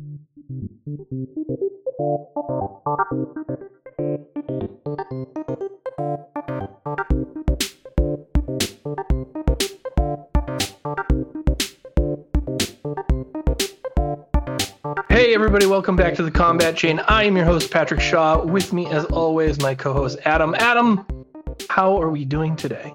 Hey, everybody, welcome back to the Combat Chain. I am your host, Patrick Shaw. With me, as always, my co host, Adam. Adam, how are we doing today?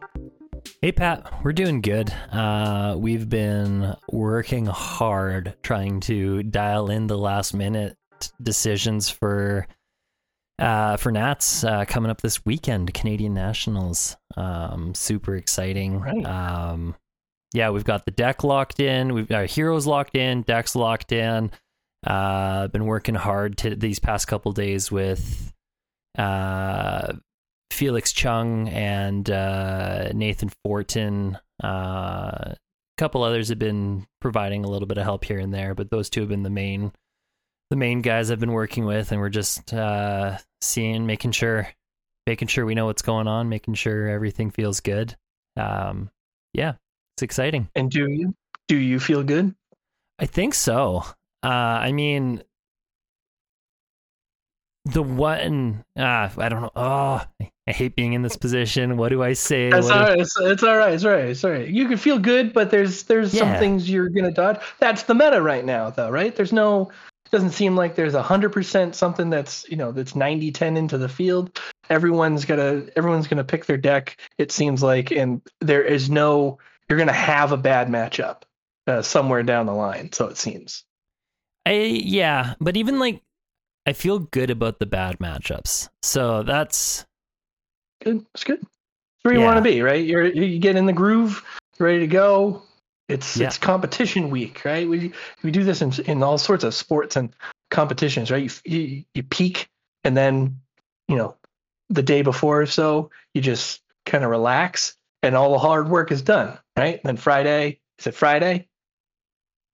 Hey Pat, we're doing good. Uh, we've been working hard trying to dial in the last minute decisions for uh, for Nats uh, coming up this weekend, Canadian Nationals. Um, super exciting. Right. Um, yeah, we've got the deck locked in. We've got heroes locked in, decks locked in. Uh, been working hard to these past couple days with uh, Felix Chung and uh, Nathan Fortin. Uh, a couple others have been providing a little bit of help here and there, but those two have been the main the main guys I've been working with, and we're just uh, seeing, making sure, making sure we know what's going on, making sure everything feels good. Um, yeah, it's exciting. And do you do you feel good? I think so. Uh, I mean, the one, uh, I don't know. Oh, I hate being in this position. What do I say? It's What all right. It's, it's all right. It's all right. It's all right. You can feel good, but there's there's some things you're gonna dodge. That's the meta right now, though, right? There's no. It doesn't seem like there's a hundred percent something that's you know that's 90-10 into the field. Everyone's gonna everyone's gonna pick their deck. It seems like, and there is no. You're gonna have a bad matchup uh, somewhere down the line. So it seems. I yeah, but even like I feel good about the bad matchups. So that's Good. It's good. It's where you Yeah. want to be, right? You're you get in the groove, ready to go. It's Yeah. it's competition week, right? We we do this in in all sorts of sports and competitions, right? You you, you peak and then you know the day before or so you just kind of relax and all the hard work is done, right? then Friday is it Friday?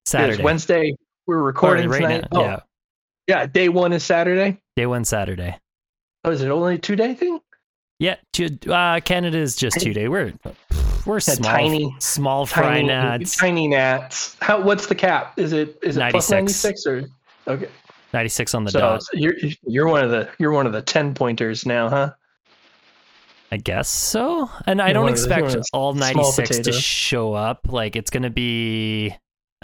Saturday. It's Wednesday. We're recording right tonight. now. Oh, Yeah, yeah. Day one is Saturday. day one Saturday. Oh, is it only a two day thing? Yeah, two, uh, Canada is just two day. We're we're small, tiny- small fry tiny, nats. tiny gnats. How? What's the cap? Is it is it plus 96. ninety six or okay? Ninety six on the So dot. you're you're one of the you're one of the ten pointers now, huh? I guess so. And I You're don't one of the- you're expect the all 96 to show up. Like it's going to be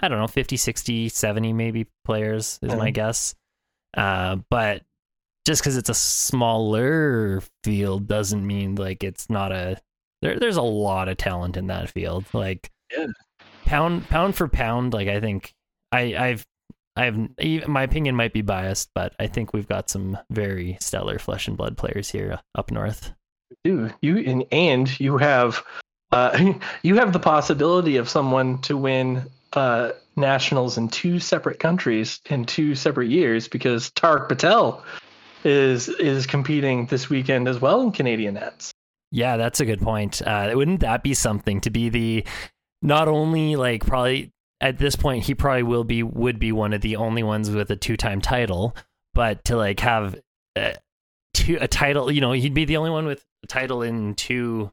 I don't know, 50, 60, 70 maybe players is my Mhm. guess. Uh, but just cuz it's a smaller field doesn't mean like it's not a there, there's a lot of talent in that field. Like Yeah. pound pound for pound like I think I I've I've my opinion might be biased, but I think we've got some very stellar flesh and blood players here up north. Dude, you and and you have uh you have the possibility of someone to win uh nationals in two separate countries in two separate years because Tarek Patel is is competing this weekend as well in Canadian Nats. Yeah, that's a good point. Uh, wouldn't that be something to be the not only like probably at this point he probably will be would be one of the only ones with a two time title, but to like have uh, two a title, you know, he'd be the only one with a title in two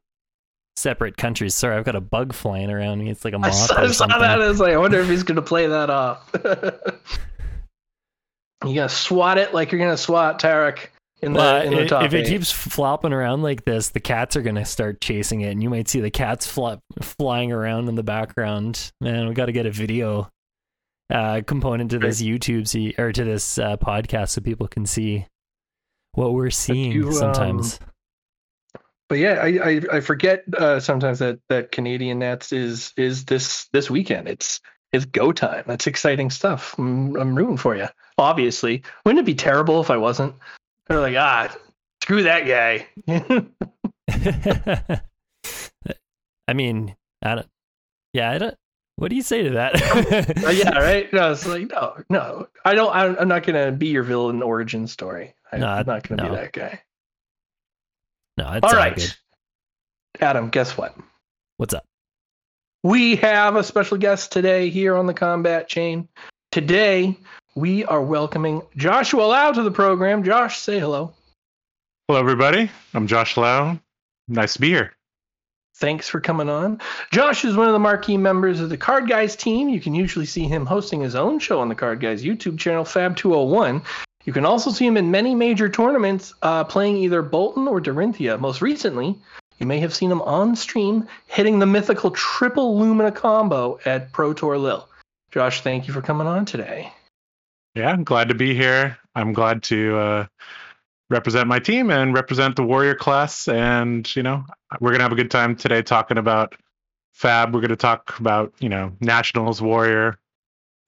separate countries. Sorry, I've got a bug flying around me. It's like a moth saw, or I saw that. I was like, I wonder if he's gonna play that off. you gonna swat it like you're gonna swat Tarek in the Well, in the i- top if it keeps flopping around like this, the cats are gonna start chasing it, and you might see the cats flop, flying around in the background. Man, we got to get a video uh, component to this YouTube see, or to this uh, podcast so people can see what we're seeing you, um, sometimes. But yeah, I I, I forget uh, sometimes that that Canadian Nats is is this this weekend. It's it's go time. That's exciting stuff. I'm, I'm rooting for you. Obviously, wouldn't it be terrible if I wasn't? They're like, ah, screw that guy. I mean, I don't. Yeah, I don't. What do you say to that? Uh, yeah, right. No, it's like no, no. I don't. I'm, I'm not gonna be your villain origin story. I, No, I'm not gonna no. be that guy. No, it's All all right, good. Adam. Guess what? What's up? We have a special guest today here on the combat chain. Today, we are welcoming Joshua Lau to the program. Josh, say hello. Hello, everybody. I'm Josh Lau. Nice to be here. thanks for coming on. Josh is one of the marquee members of the Card Guyz team. You can usually see him hosting his own show on the Card Guyz YouTube channel, Fab201. You can also see him in many major tournaments uh, playing either Boltyn or Dorinthia. Most recently, you may have seen him on stream hitting the mythical triple Lumina combo at Pro Tour Lille. Josh, thank you for coming on today. Yeah, I'm glad to be here. I'm glad to uh, represent my team and represent the warrior class. And, you know, we're going to have a good time today talking about Fab. We're going to talk about, you know, Nationals, Warrior,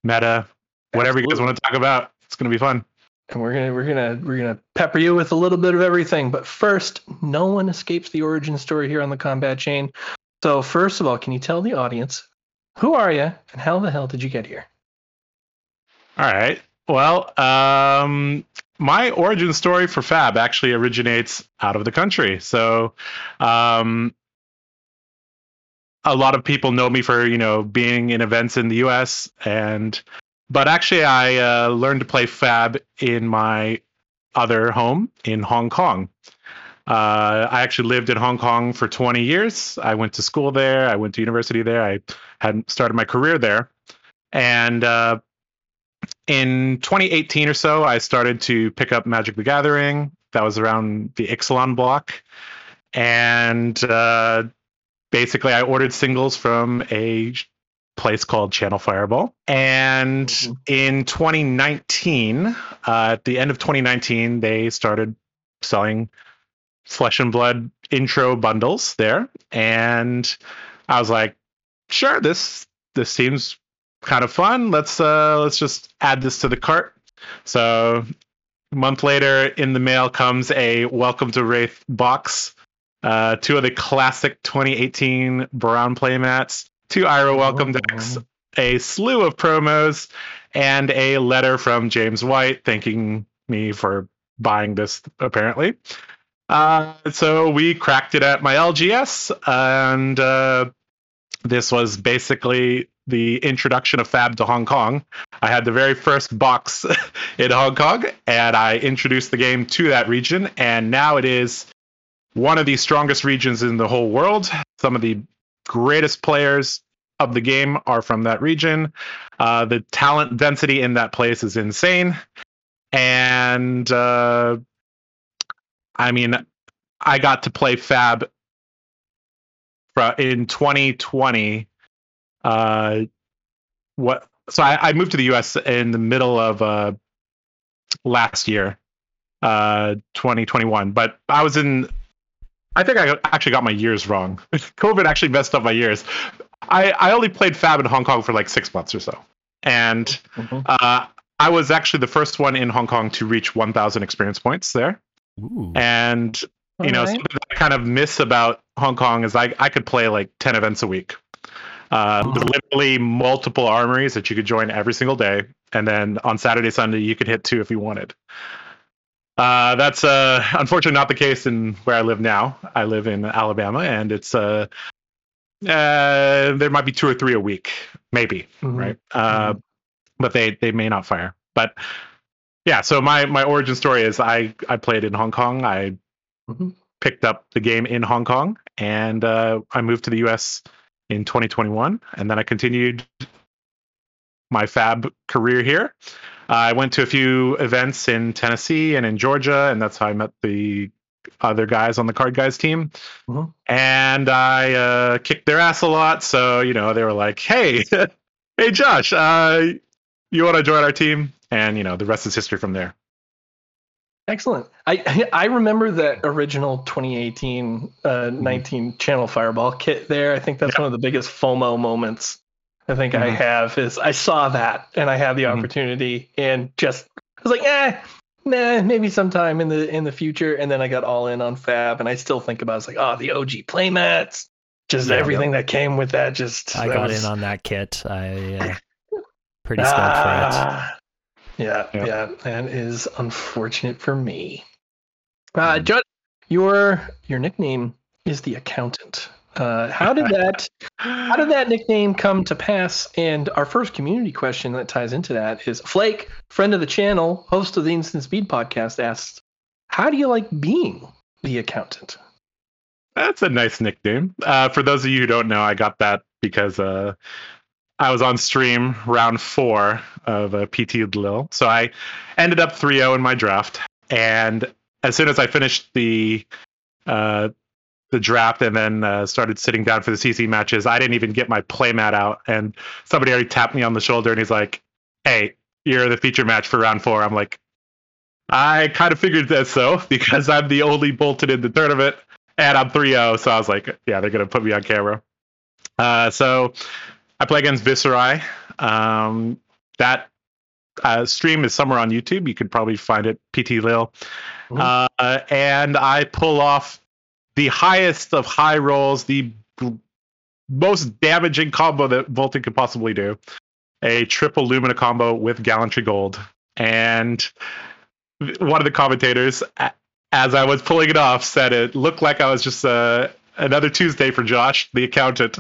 Meta, whatever Absolutely. you guys want to talk about. It's going to be fun. And we're gonna we're gonna we're gonna pepper you with a little bit of everything. But first, no one escapes the origin story here on the combat chain. So first of all, can you tell the audience who are you and how the hell did you get here? All right. Well, um, my origin story for Fab actually originates out of the country. So, um, a lot of people know me for you know being in events in the U.S. and, but actually I uh, learned to play Fab in my other home in Hong Kong. Uh, I actually lived in Hong Kong for 20 years. I went to school there. I went to university there. I had started my career there, and uh, in 2018 or so, I started to pick up Magic the Gathering. That was around the Ixalan block. And uh, basically, I ordered singles from a place called Channel Fireball. And mm-hmm. in 2019, uh, at the end of 2019, they started selling flesh and blood intro bundles there. And I was like, sure, this this seems kind of fun. Let's uh let's just add this to the cart. So a month later in the mail comes a welcome to Rathe box. Uh, two of the classic 2018 Brown playmats, two Ira welcome oh. decks, a slew of promos, and a letter from James White thanking me for buying this apparently. Uh, so we cracked it at my LGS, and uh, this was basically the introduction of Fab to Hong Kong. I had the very first box in Hong Kong, and I introduced the game to that region, and now it is one of the strongest regions in the whole world. Some of the greatest players of the game are from that region. Uh, the talent density in that place is insane, and uh, I mean, I got to play Fab in 2020 uh, what? So I, I, moved to the U.S. in the middle of uh, last year, uh, 2021. But I was in. I think I actually got my years wrong. COVID actually messed up my years. I, I only played Fab in Hong Kong for like six months or so, and mm-hmm. uh, I was actually the first one in Hong Kong to reach 1,000 experience points there. Ooh. And you All know, right. something that I kind of miss about Hong Kong is I I could play like 10 events a week. Uh, literally multiple armories that you could join every single day, and then on Saturday, Sunday, you could hit two if you wanted. Uh, that's uh, unfortunately not the case in where I live now. I live in Alabama, and it's uh, uh there might be two or three a week, maybe, mm-hmm. right? Uh, mm-hmm. But they they may not fire. But yeah, so my my origin story is I I played in Hong Kong. I mm-hmm. picked up the game in Hong Kong, and uh, I moved to the U.S in 2021, and then I continued my fab career here. I went to a few events in Tennessee and in Georgia, and that's how I met the other guys on the Card Guyz team. Mm-hmm. And I uh, kicked their ass a lot. So, you know, they were like, hey, hey, Josh, uh, you want to join our team? And, you know, the rest is history from there. Excellent. I I remember that original 2018 uh, mm-hmm. 19 channel Fireball kit there. I think that's yeah. one of the biggest FOMO moments I think mm-hmm. I have is I saw that and I had the mm-hmm. opportunity and just I was like, eh, nah, maybe sometime in the in the future. And then I got all in on Fab and I still think about it. it's like, oh, the OG playmats, just yeah, everything that came with that. Just I got was... in on that kit. I uh, pretty stoked for it. Ah, yeah, yep. yeah, that is unfortunate for me. Uh, mm. Judd, your your nickname is the accountant. Uh, how did that how did that nickname come to pass? And our first community question that ties into that is Flake, friend of the channel, host of the Instant Speed podcast, asks, "How do you like being the accountant?" That's a nice nickname. Uh, for those of you who don't know, I got that because uh, I was on stream round four of uh, PT Lille. So I ended up 3 0 in my draft. And as soon as I finished the uh, the draft and then uh, started sitting down for the CC matches, I didn't even get my playmat out. And somebody already tapped me on the shoulder and he's like, hey, you're the feature match for round four. I'm like, I kind of figured that so because I'm the only Boltyn in the tournament and I'm 3 0. So I was like, yeah, they're going to put me on camera. Uh, so I play against Viserai. Um, that uh, stream is somewhere on YouTube. You could probably find it, PT Lille. Mm-hmm. Uh, and I pull off the highest of high rolls, the most damaging combo that Boltyn could possibly do a triple Lumina combo with Gallantry Gold. And one of the commentators, as I was pulling it off, said it looked like I was just uh, another Tuesday for Josh, the accountant,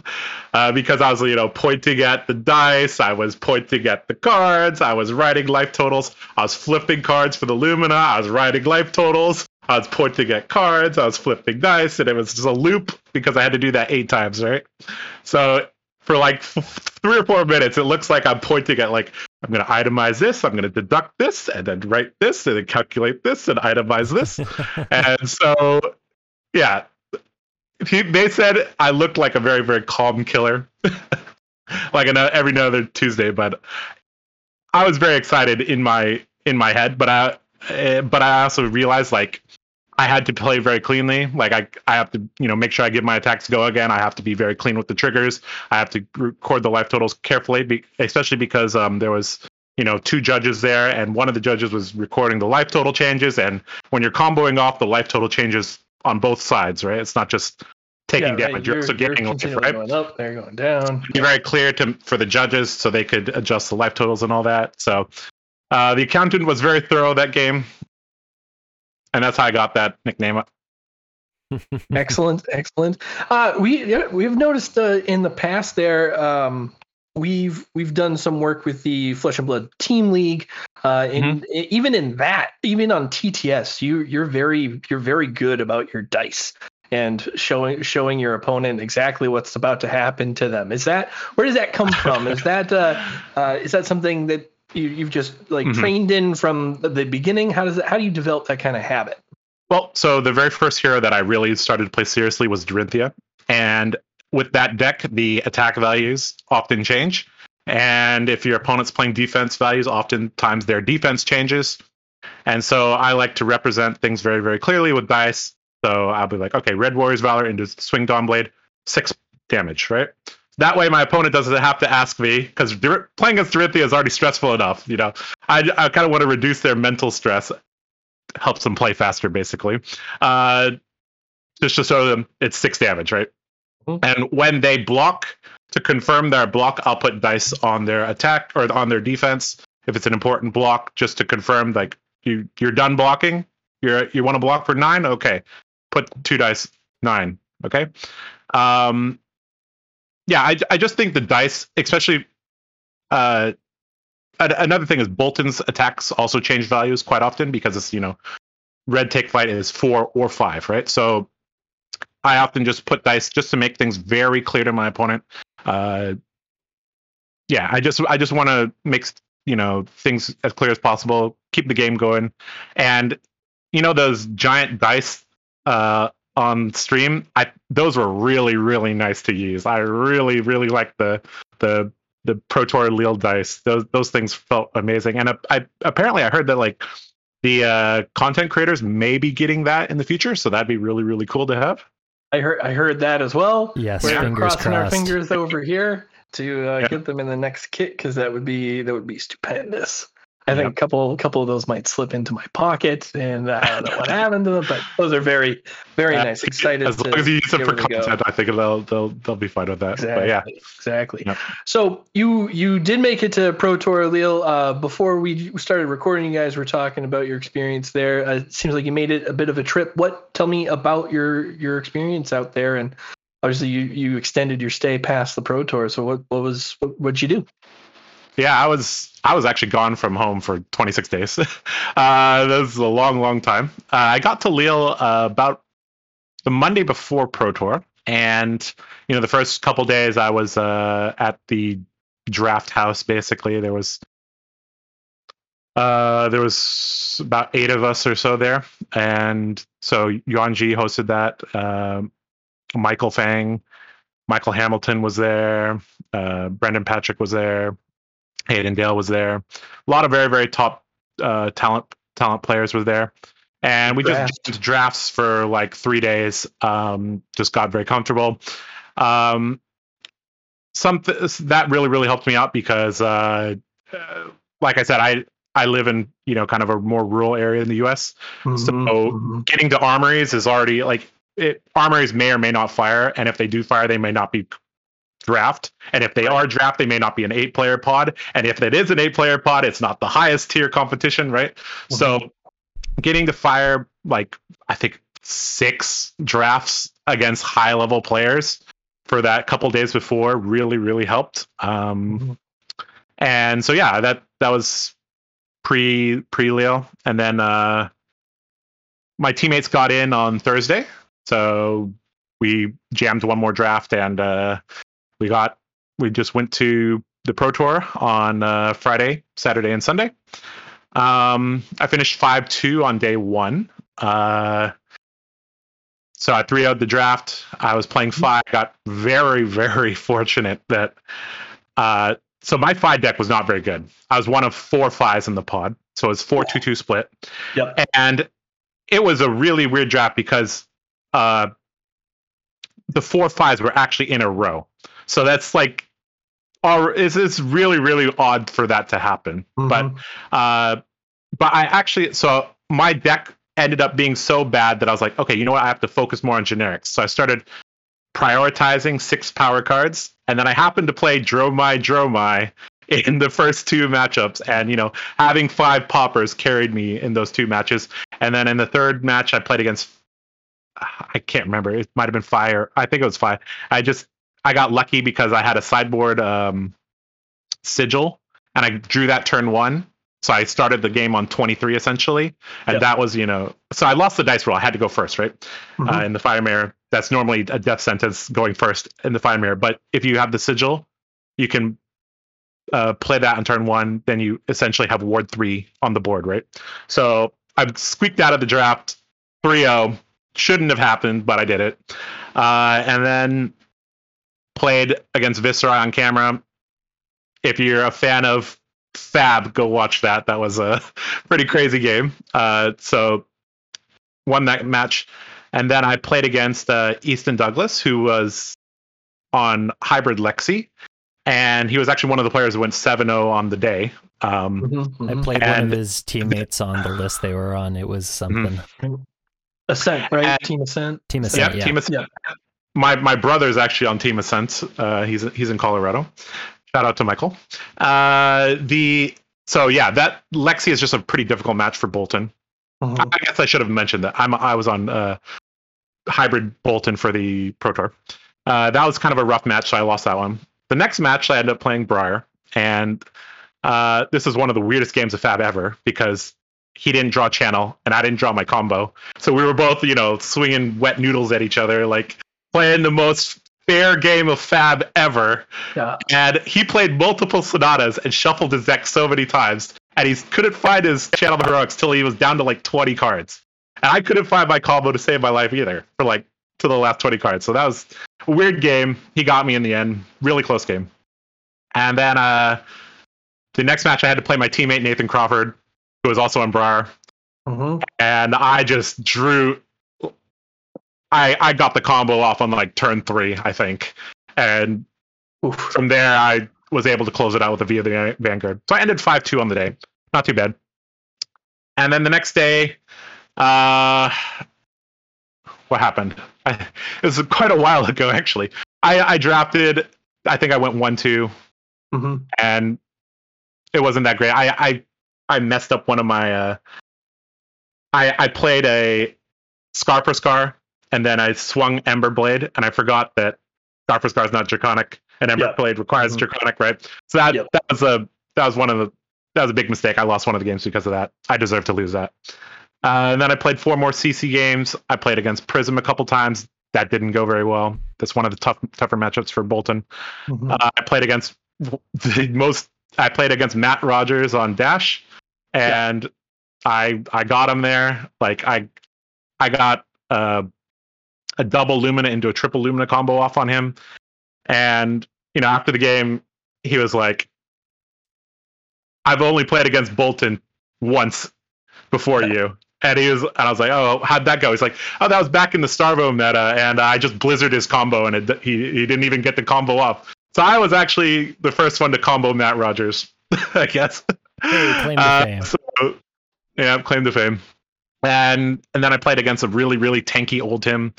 uh, because I was, you know, pointing at the dice, I was pointing at the cards, I was writing life totals, I was flipping cards for the Lumina, I was writing life totals, I was pointing at cards, I was flipping dice, and it was just a loop because I had to do that eight times, right? So for like three or four minutes, it looks like I'm pointing at like I'm going to itemize this, I'm going to deduct this, and then write this, and then calculate this, and itemize this, and so yeah, he, they said I looked like a very very calm killer, like another, every other Tuesday, but I was very excited in my in my head, but I eh, but I also realized like I had to play very cleanly. Like I, I have to, you know, make sure I give my attacks go again. I have to be very clean with the triggers. I have to record the life totals carefully, especially because um, there was, you know, two judges there, and one of the judges was recording the life total changes. And when you're comboing off, the life total changes on both sides, right? It's not just taking yeah, damage. Right. You're, you're also getting life, right? Going up, they're going down. Be very clear to for the judges so they could adjust the life totals and all that. So uh, the accountant was very thorough that game and that's how I got that nickname. excellent, excellent. Uh, we we've noticed uh, in the past there. Um, we've we've done some work with the Flesh and Blood Team League. Uh, and mm-hmm. even in that, even on TTS, you you're very you're very good about your dice and showing showing your opponent exactly what's about to happen to them. Is that where does that come from? is that uh, uh, is that something that you, you've just like mm-hmm. trained in from the beginning? How does it, how do you develop that kind of habit? Well, so the very first hero that I really started to play seriously was Dorinthia, and with that deck, the attack values often change. And if your opponent's playing defense values, oftentimes their defense changes. And so I like to represent things very, very clearly with dice. So I'll be like, okay, Red Warrior's Valor into Swing Dawnblade, six damage, right? That way, my opponent doesn't have to ask me because playing against Dorinthia is already stressful enough. You know, I, I kind of want to reduce their mental stress, helps them play faster, basically. Uh, just to show them it's six damage, right? Mm-hmm. And when they block to confirm their block, I'll put dice on their attack or on their defense if it's an important block, just to confirm like you you're done blocking. You're you want to block for nine, okay? Put two dice nine, okay? Um, yeah, I, I just think the dice, especially uh, another thing is Boltyn's attacks also change values quite often because it's you know red take fight is four or five, right? So I often just put dice just to make things very clear to my opponent. Uh, yeah, I just I just want to make you know things as clear as possible, keep the game going, and you know those giant dice uh, on stream, I those were really really nice to use. I really really like the the the Pro Tour Lille dice. Those those things felt amazing. And I, I apparently I heard that like the uh, content creators may be getting that in the future, so that'd be really really cool to have. I heard I heard that as well. Yes, we're fingers crossing crossed. our fingers over here to uh, yeah. get them in the next kit because that would be that would be stupendous. I think yep. a couple couple of those might slip into my pocket, and I don't know what happened to them, but those are very very uh, nice. Excited as long as you use them for content, I think they'll they'll they'll be fine with that. Exactly, but yeah, exactly. Yep. So you you did make it to Pro Tour, Lille. Uh, before we started recording, you guys were talking about your experience there. Uh, it seems like you made it a bit of a trip. What tell me about your your experience out there and obviously you you extended your stay past the pro tour so what what was what what'd you do yeah, I was I was actually gone from home for 26 days. uh, that a long, long time. Uh, I got to Lille uh, about the Monday before Pro Tour, and you know the first couple days I was uh, at the draft house. Basically, there was uh, there was about eight of us or so there, and so Yuan Ji hosted that. Um, Michael Fang, Michael Hamilton was there. Uh, Brendan Patrick was there. Hayden Dale was there. A lot of very very top uh, talent talent players were there, and we just did drafts for like three days. Um, just got very comfortable. Um, something that really really helped me out because, uh, uh, like I said, I I live in you know kind of a more rural area in the U.S. Mm-hmm, so mm-hmm. getting to armories is already like it, armories may or may not fire, and if they do fire, they may not be draft. And if they are draft, they may not be an eight player pod. And if it is an eight player pod, it's not the highest tier competition, right? Mm-hmm. So getting to fire like I think six drafts against high level players for that couple days before really really helped. Um, mm-hmm. And so yeah, that that was pre pre Lille, and then uh, my teammates got in on Thursday, so we jammed one more draft, and uh, we got we just went to the Pro Tour on uh, Friday, Saturday, and Sunday. Um, I finished five two on day one. Uh, so I three out the draft. I was playing five. Got very very fortunate that. Uh, so my five deck was not very good. I was one of four fives in the pod, so it's four two two split. Yep. And it was a really weird draft because uh, the four fives were actually in a row. So that's like or is it's really really odd for that to happen. Mm-hmm. But uh but I actually so my deck ended up being so bad that I was like, okay, you know what? I have to focus more on generics. So I started prioritizing six power cards, and then I happened to play Dromai Dromai in the first two matchups, and you know, having five poppers carried me in those two matches. And then in the third match, I played against I can't remember. It might have been Fire. I think it was Fire. I just I got lucky because I had a sideboard um, sigil, and I drew that turn one. So I started the game on 23 essentially, and yep. that was you know. So I lost the dice roll. I had to go first, right? Mm-hmm. Uh, in the fire mirror, that's normally a death sentence going first in the fire mirror. But if you have the sigil, you can uh, play that on turn one. Then you essentially have ward three on the board, right? So I squeaked out of the draft 3-0. Shouldn't have happened, but I did it. Uh, and then played against Viserai on camera. If you're a fan of Fab, go watch that. That was a pretty crazy game. Uh, so won that match, and then I played against uh, Easton Douglas, who was on Hybrid Lexi, and he was actually one of the players who went 7-0 on the day. Um, mm-hmm, mm-hmm. I played and, one of his teammates on the list they were on. It was something. Mm-hmm. Ascent, right? And, team Ascent. Team Ascent. yeah. Team Ascent. Yeah my my brother is actually on Team Ascent. Uh, he's he's in Colorado. Shout out to Michael. Uh, the so yeah, that Lexi is just a pretty difficult match for Boltyn. Mm-hmm. I, I, guess I should have mentioned that. I'm I was on uh, hybrid Boltyn for the Pro Tour. Uh, that was kind of a rough match, so I lost that one. The next match, I ended up playing Briar, and uh, this is one of the weirdest games of Fab ever because he didn't draw channel and I didn't draw my combo. So we were both, you know, swinging wet noodles at each other, like playing the most fair game of Fab ever. Yeah. And he played multiple sonatas and shuffled his deck so many times. And he couldn't find his Channel of Heroics till he was down to like 20 cards. And I couldn't find my combo to save my life either for like to the last 20 cards. So that was a weird game. He got me in the end. Really close game. And then uh, the next match, I had to play my teammate Nathan Crawford, who was also on Briar. Mm-hmm. And I just drew I I got the combo off on like turn three, I think, and Oof. from there I was able to close it out with a V of the Vanguard. So I ended five two on the day, not too bad. And then the next day, uh, what happened? I, it was quite a while ago, actually. I, I drafted. I think I went one 2 mm-hmm. and it wasn't that great. I I I messed up one of my. Uh, I I played a Scar for Scar and then I swung Ember Blade, and I forgot that Scar for Scar is not Draconic, and Ember yep. Blade requires mm-hmm. Draconic, right? So that yep. that was a that was one of the that was a big mistake. I lost one of the games because of that. I deserve to lose that. Uh, and then I played four more CC games. I played against Prism a couple times. That didn't go very well. That's one of the tough, tougher matchups for Boltyn. Mhm. Uh, I played against the most. I played against Matt Rogers on Dash, and I I got him there. Like I I got uh, a double Lumina into a triple Lumina combo off on him, and you know after the game he was like, "I've only played against Boltyn once before you." And he was, and I was like, "Oh, how'd that go?" He's like, "Oh, that was back in the Starvo meta, and I just blizzard his combo, and it, he he didn't even get the combo off." So I was actually the first one to combo Matt Rogers, I guess. Hey, claim to Uh, fame. So, yeah, claim to fame. And and then I played against a really really tanky Oldhim,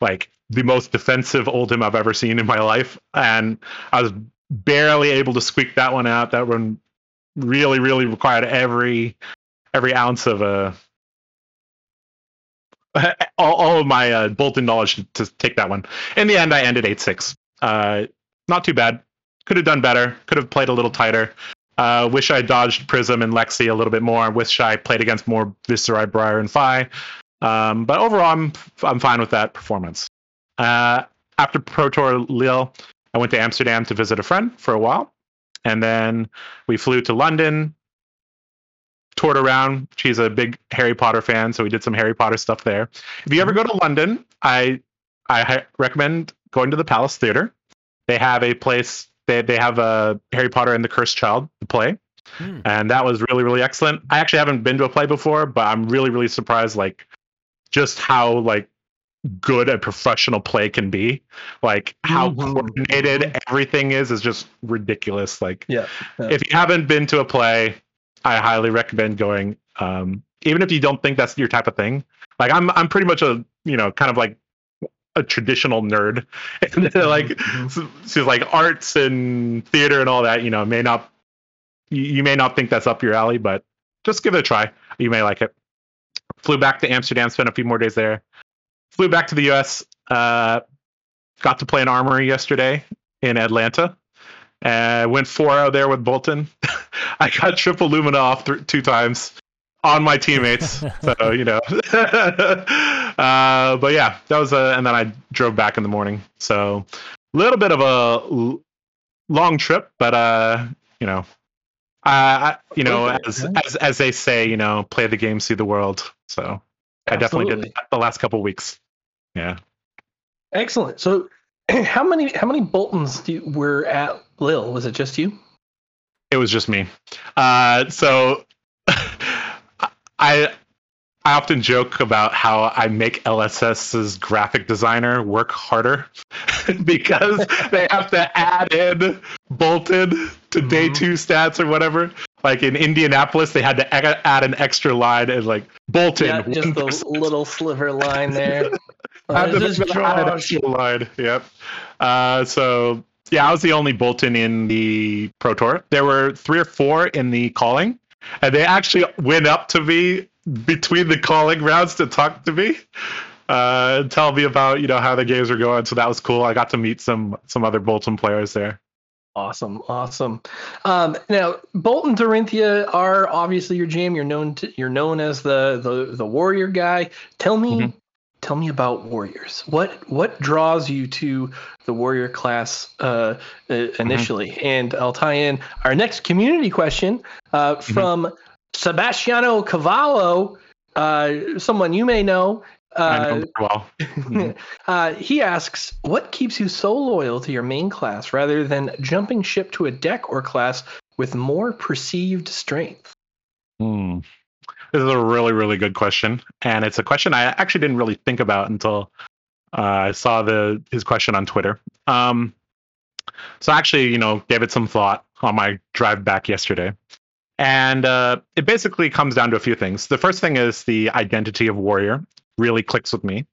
like the most defensive Oldhim I've ever seen in my life, and I was barely able to squeak that one out. That one really really required every every ounce of uh, all, all of my uh, Boltyn knowledge to take that one. In the end, I ended eight six. Uh, not too bad. Could have done better. Could have played a little tighter. Uh, wish I dodged Prism and Lexi a little bit more. Wish I played against more Viserai, Briar, and Fai. Um, but overall, I'm I'm fine with that performance. Uh, after Pro Tour Lille, I went to Amsterdam to visit a friend for a while, and then we flew to London. Toured around. She's a big Harry Potter fan, so we did some Harry Potter stuff there. If you ever go to London, I I recommend going to the Palace Theatre. They have a place. They they have a Harry Potter and the Cursed Child the play, Hmm. and that was really really excellent. I actually haven't been to a play before, but I'm really really surprised like just how like good a professional play can be. Like how Mhm. coordinated everything is is just ridiculous. Like Yeah. yeah. if you haven't been to a play, I highly recommend going. Um, even if you don't think that's your type of thing, like I'm, I'm pretty much a, you know, kind of like a traditional nerd, and like, Mhm. so, so like arts and theater and all that, you know, may not, you, you may not think that's up your alley, but just give it a try. You may like it. Flew back to Amsterdam, spent a few more days there. Flew back to the U.S. Uh, got to play an armory yesterday in Atlanta. Uh, went 4 out there with Boltyn. I got triple Lumina off th- two times on my teammates. so, you know. uh, but yeah, that was a, and then I drove back in the morning. So, a little bit of a l- long trip, but, uh, you know, I you know, as, as, as they say, you know, play the game, see the world. So, I definitely did that the last couple weeks. Yeah. Excellent. So, how many how many Boltyns do you, were at Lille? Was it just you? It was just me. Uh, so I I often joke about how I make LSS's graphic designer work harder because they have to add in Boltyn to day Mhm. two stats or whatever. Like in Indianapolis, they had to add an extra line and like Boltyn. Yeah, just the little sliver line there. Uh, to this is add an extra line. Yep. Uh, so yeah, I was the only Boltyn in the Pro Tour. There were three or four in the calling, and they actually went up to me between the calling rounds to talk to me, uh, and tell me about you know how the games were going. So that was cool. I got to meet some some other Boltyn players there. Awesome, awesome. Um, now, Boltyn Dorinthia are obviously your jam. You're known to, you're known as the the the warrior guy. Tell me, Mhm. tell me about warriors. What what draws you to the warrior class uh, uh, initially? And I'll tie in our next community question uh, from Sebastiano Cavallo, uh, someone you may know. Uh, well. Uh, he asks, "What keeps you so loyal to your main class rather than jumping ship to a deck or class with more perceived strength?" Hmm. This is a really, really good question, and it's a question I actually didn't really think about until uh, I saw the his question on Twitter. Um, so I actually, you know, gave it some thought on my drive back yesterday, and uh, it basically comes down to a few things. The first thing is the identity of warrior really clicks with me.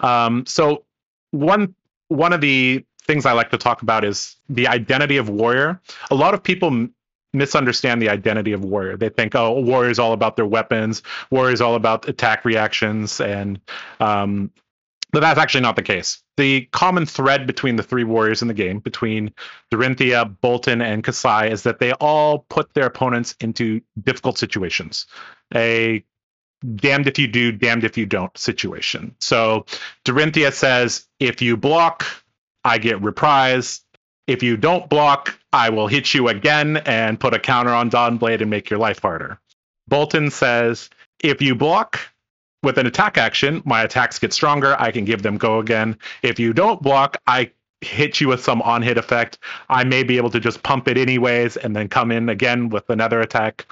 Um, so one one of the things I like to talk about is the identity of warrior. A lot of people misunderstand the identity of warrior. They think, oh, warrior is all about their weapons. Warrior is all about attack reactions, and um, but that's actually not the case. The common thread between the three warriors in the game, between Dorinthia, Boltyn, and Kassai, is that they all put their opponents into difficult situations. A damned if you do, damned if you don't situation. So Dorinthia says, if you block, I get reprise. If you don't block, I will hit you again and put a counter on Dawnblade and make your life harder. Boltyn says, if you block with an attack action, my attacks get stronger. I can give them go again. If you don't block, I hit you with some on hit effect. I may be able to just pump it anyways and then come in again with another attack.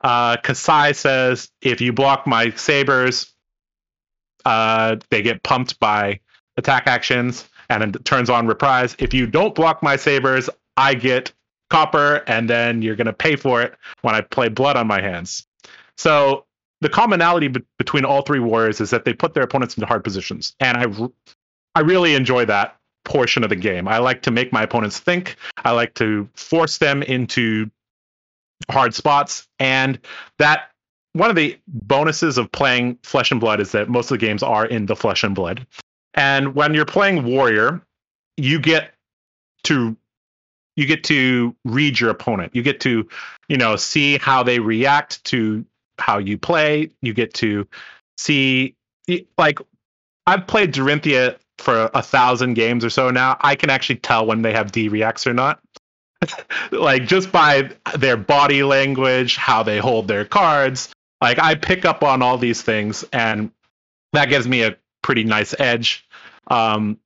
Uh, Kassai says, if you block my sabers, uh, they get pumped by attack actions and it turns on reprise. If you don't block my sabers, I get copper, and then you're going to pay for it when I play blood on my hands. So the commonality be- between all three warriors is that they put their opponents into hard positions, and I, I really enjoy that portion of the game. I like to make my opponents think. I like to force them into hard spots, and that one of the bonuses of playing Flesh and Blood is that most of the games are in the Flesh and Blood. And when you're playing Warrior, you get to you get to read your opponent. You get to, you know, see how they react to how you play. You get to see like I've played Dorinthia for a thousand games or so now. I can actually tell when they have D reacts or not. like just by their body language, how they hold their cards. Like I pick up on all these things and that gives me a pretty nice edge. Um,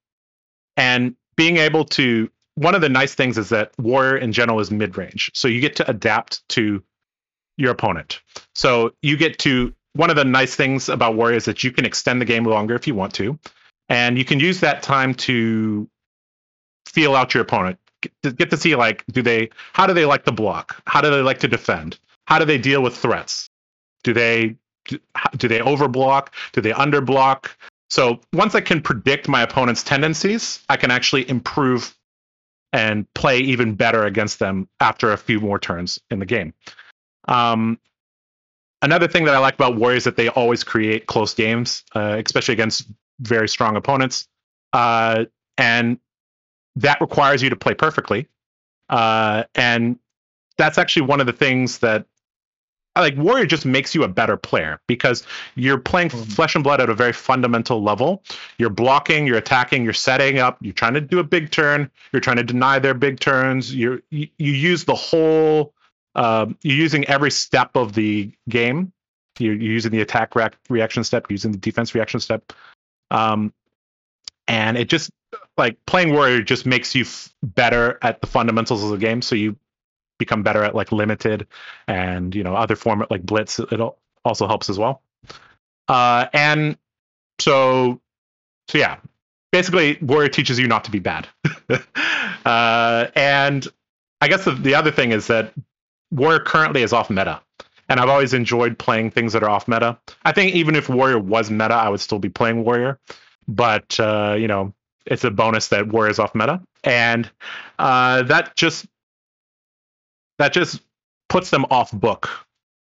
and being able to one of the nice things is that warrior in general is mid range, so you get to adapt to your opponent. So you get to one of the nice things about warrior is that you can extend the game longer if you want to, and you can use that time to feel out your opponent. Get to, get to see like do they how do they like to block? How do they like to defend? How do they deal with threats? Do they do they overblock? Do they underblock? So once I can predict my opponent's tendencies, I can actually improve and play even better against them after a few more turns in the game. Um, another thing that I like about Warriors is that they always create close games, uh, especially against very strong opponents, uh, and that requires you to play perfectly. Uh, and that's actually one of the things that like warrior just makes you a better player because you're playing mm-hmm. flesh and blood at a very fundamental level you're blocking you're attacking you're setting up you're trying to do a big turn you're trying to deny their big turns you're you, you use the whole uh, you're using every step of the game you're, you're using the attack re- reaction step using the defense reaction step um, and it just like playing warrior just makes you f- better at the fundamentals of the game so you become better at like limited and you know other format like blitz it also helps as well. Uh, and so so yeah basically warrior teaches you not to be bad. Uh, and i guess the, the other thing is that warrior currently is off meta and i've always enjoyed playing things that are off meta. I think even if warrior was meta i would still be playing warrior but uh, you know it's a bonus that is off meta and uh, that just that just puts them off book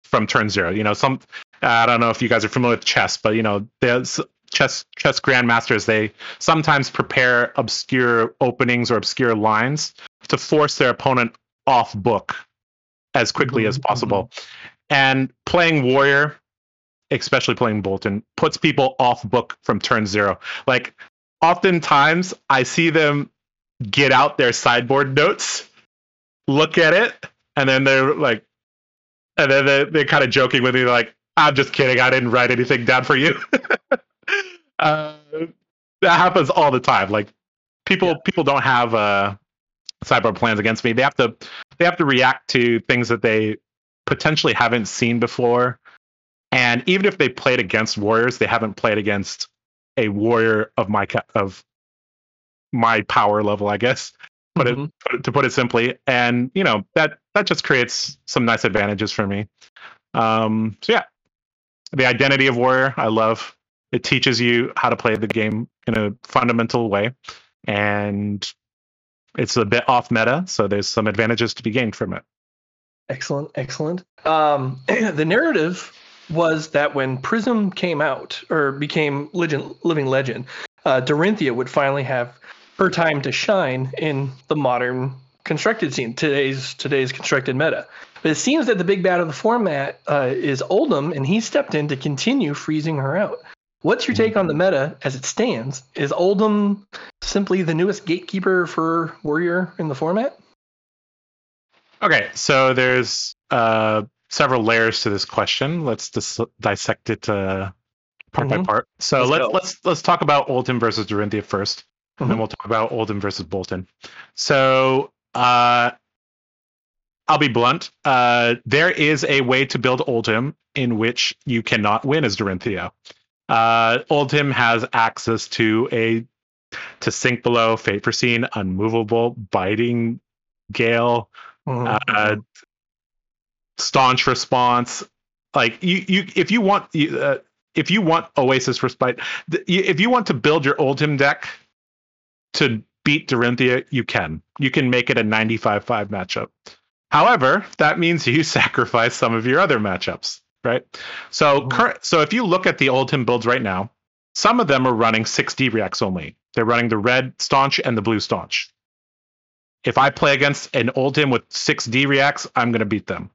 from turn zero. You know, some I don't know if you guys are familiar with chess, but you know, there's chess chess grandmasters they sometimes prepare obscure openings or obscure lines to force their opponent off book as quickly mm-hmm, as possible. Mm-hmm. And playing warrior, especially playing Boltyn, puts people off book from turn zero. Like oftentimes I see them get out their sideboard notes, look at it, and then they're like, and then they're, they're kind of joking with me, like, "I'm just kidding. I didn't write anything down for you." uh, that happens all the time. Like people yeah. people don't have uh, cyber plans against me. They have to they have to react to things that they potentially haven't seen before. And even if they played against warriors, they haven't played against a warrior of my of my power level, I guess But mm-hmm. it, put it to put it simply. And you know that that just creates some nice advantages for me. Um, so yeah, the identity of warrior I love. It teaches you how to play the game in a fundamental way, and it's a bit off meta, so there's some advantages to be gained from it. Excellent, excellent. Um, the narrative was that when Prism came out or became legend, living legend, uh, Dorinthia would finally have her time to shine in the modern constructed scene, today's today's constructed meta. But it seems that the big bad of the format uh, is Oldhim, and he stepped in to continue freezing her out. What's your take on the meta as it stands? Is Oldhim simply the newest gatekeeper for Warrior in the format? Okay, so there's uh, several layers to this question. Let's dis- dissect it uh, part Mhm. by part. So Let's let's let's let's talk about Oldhim versus Dorinthia 1st and then Mhm. we'll talk about Oldhim versus Bolton. So uh, I'll be blunt. Uh, there is a way to build Oldhim in which you cannot win as Dorinthia. Uh, Oldhim has access to a to sink below, fate foreseen, unmovable, biting gale, Mhm. uh, staunch response. Like you, you if you want, you, uh, if you want Oasis respite, th- if you want to build your Oldhim deck to beat Dorinthia, you can. You can make it a 95-5 matchup. However, that means you sacrifice some of your other matchups, right? So, Mhm. current, so if you look at the Oldhim builds right now, some of them are running 6D reacts only. They're running the red staunch and the blue staunch. If I play against an Oldhim with 6D reacts, I'm going to beat them.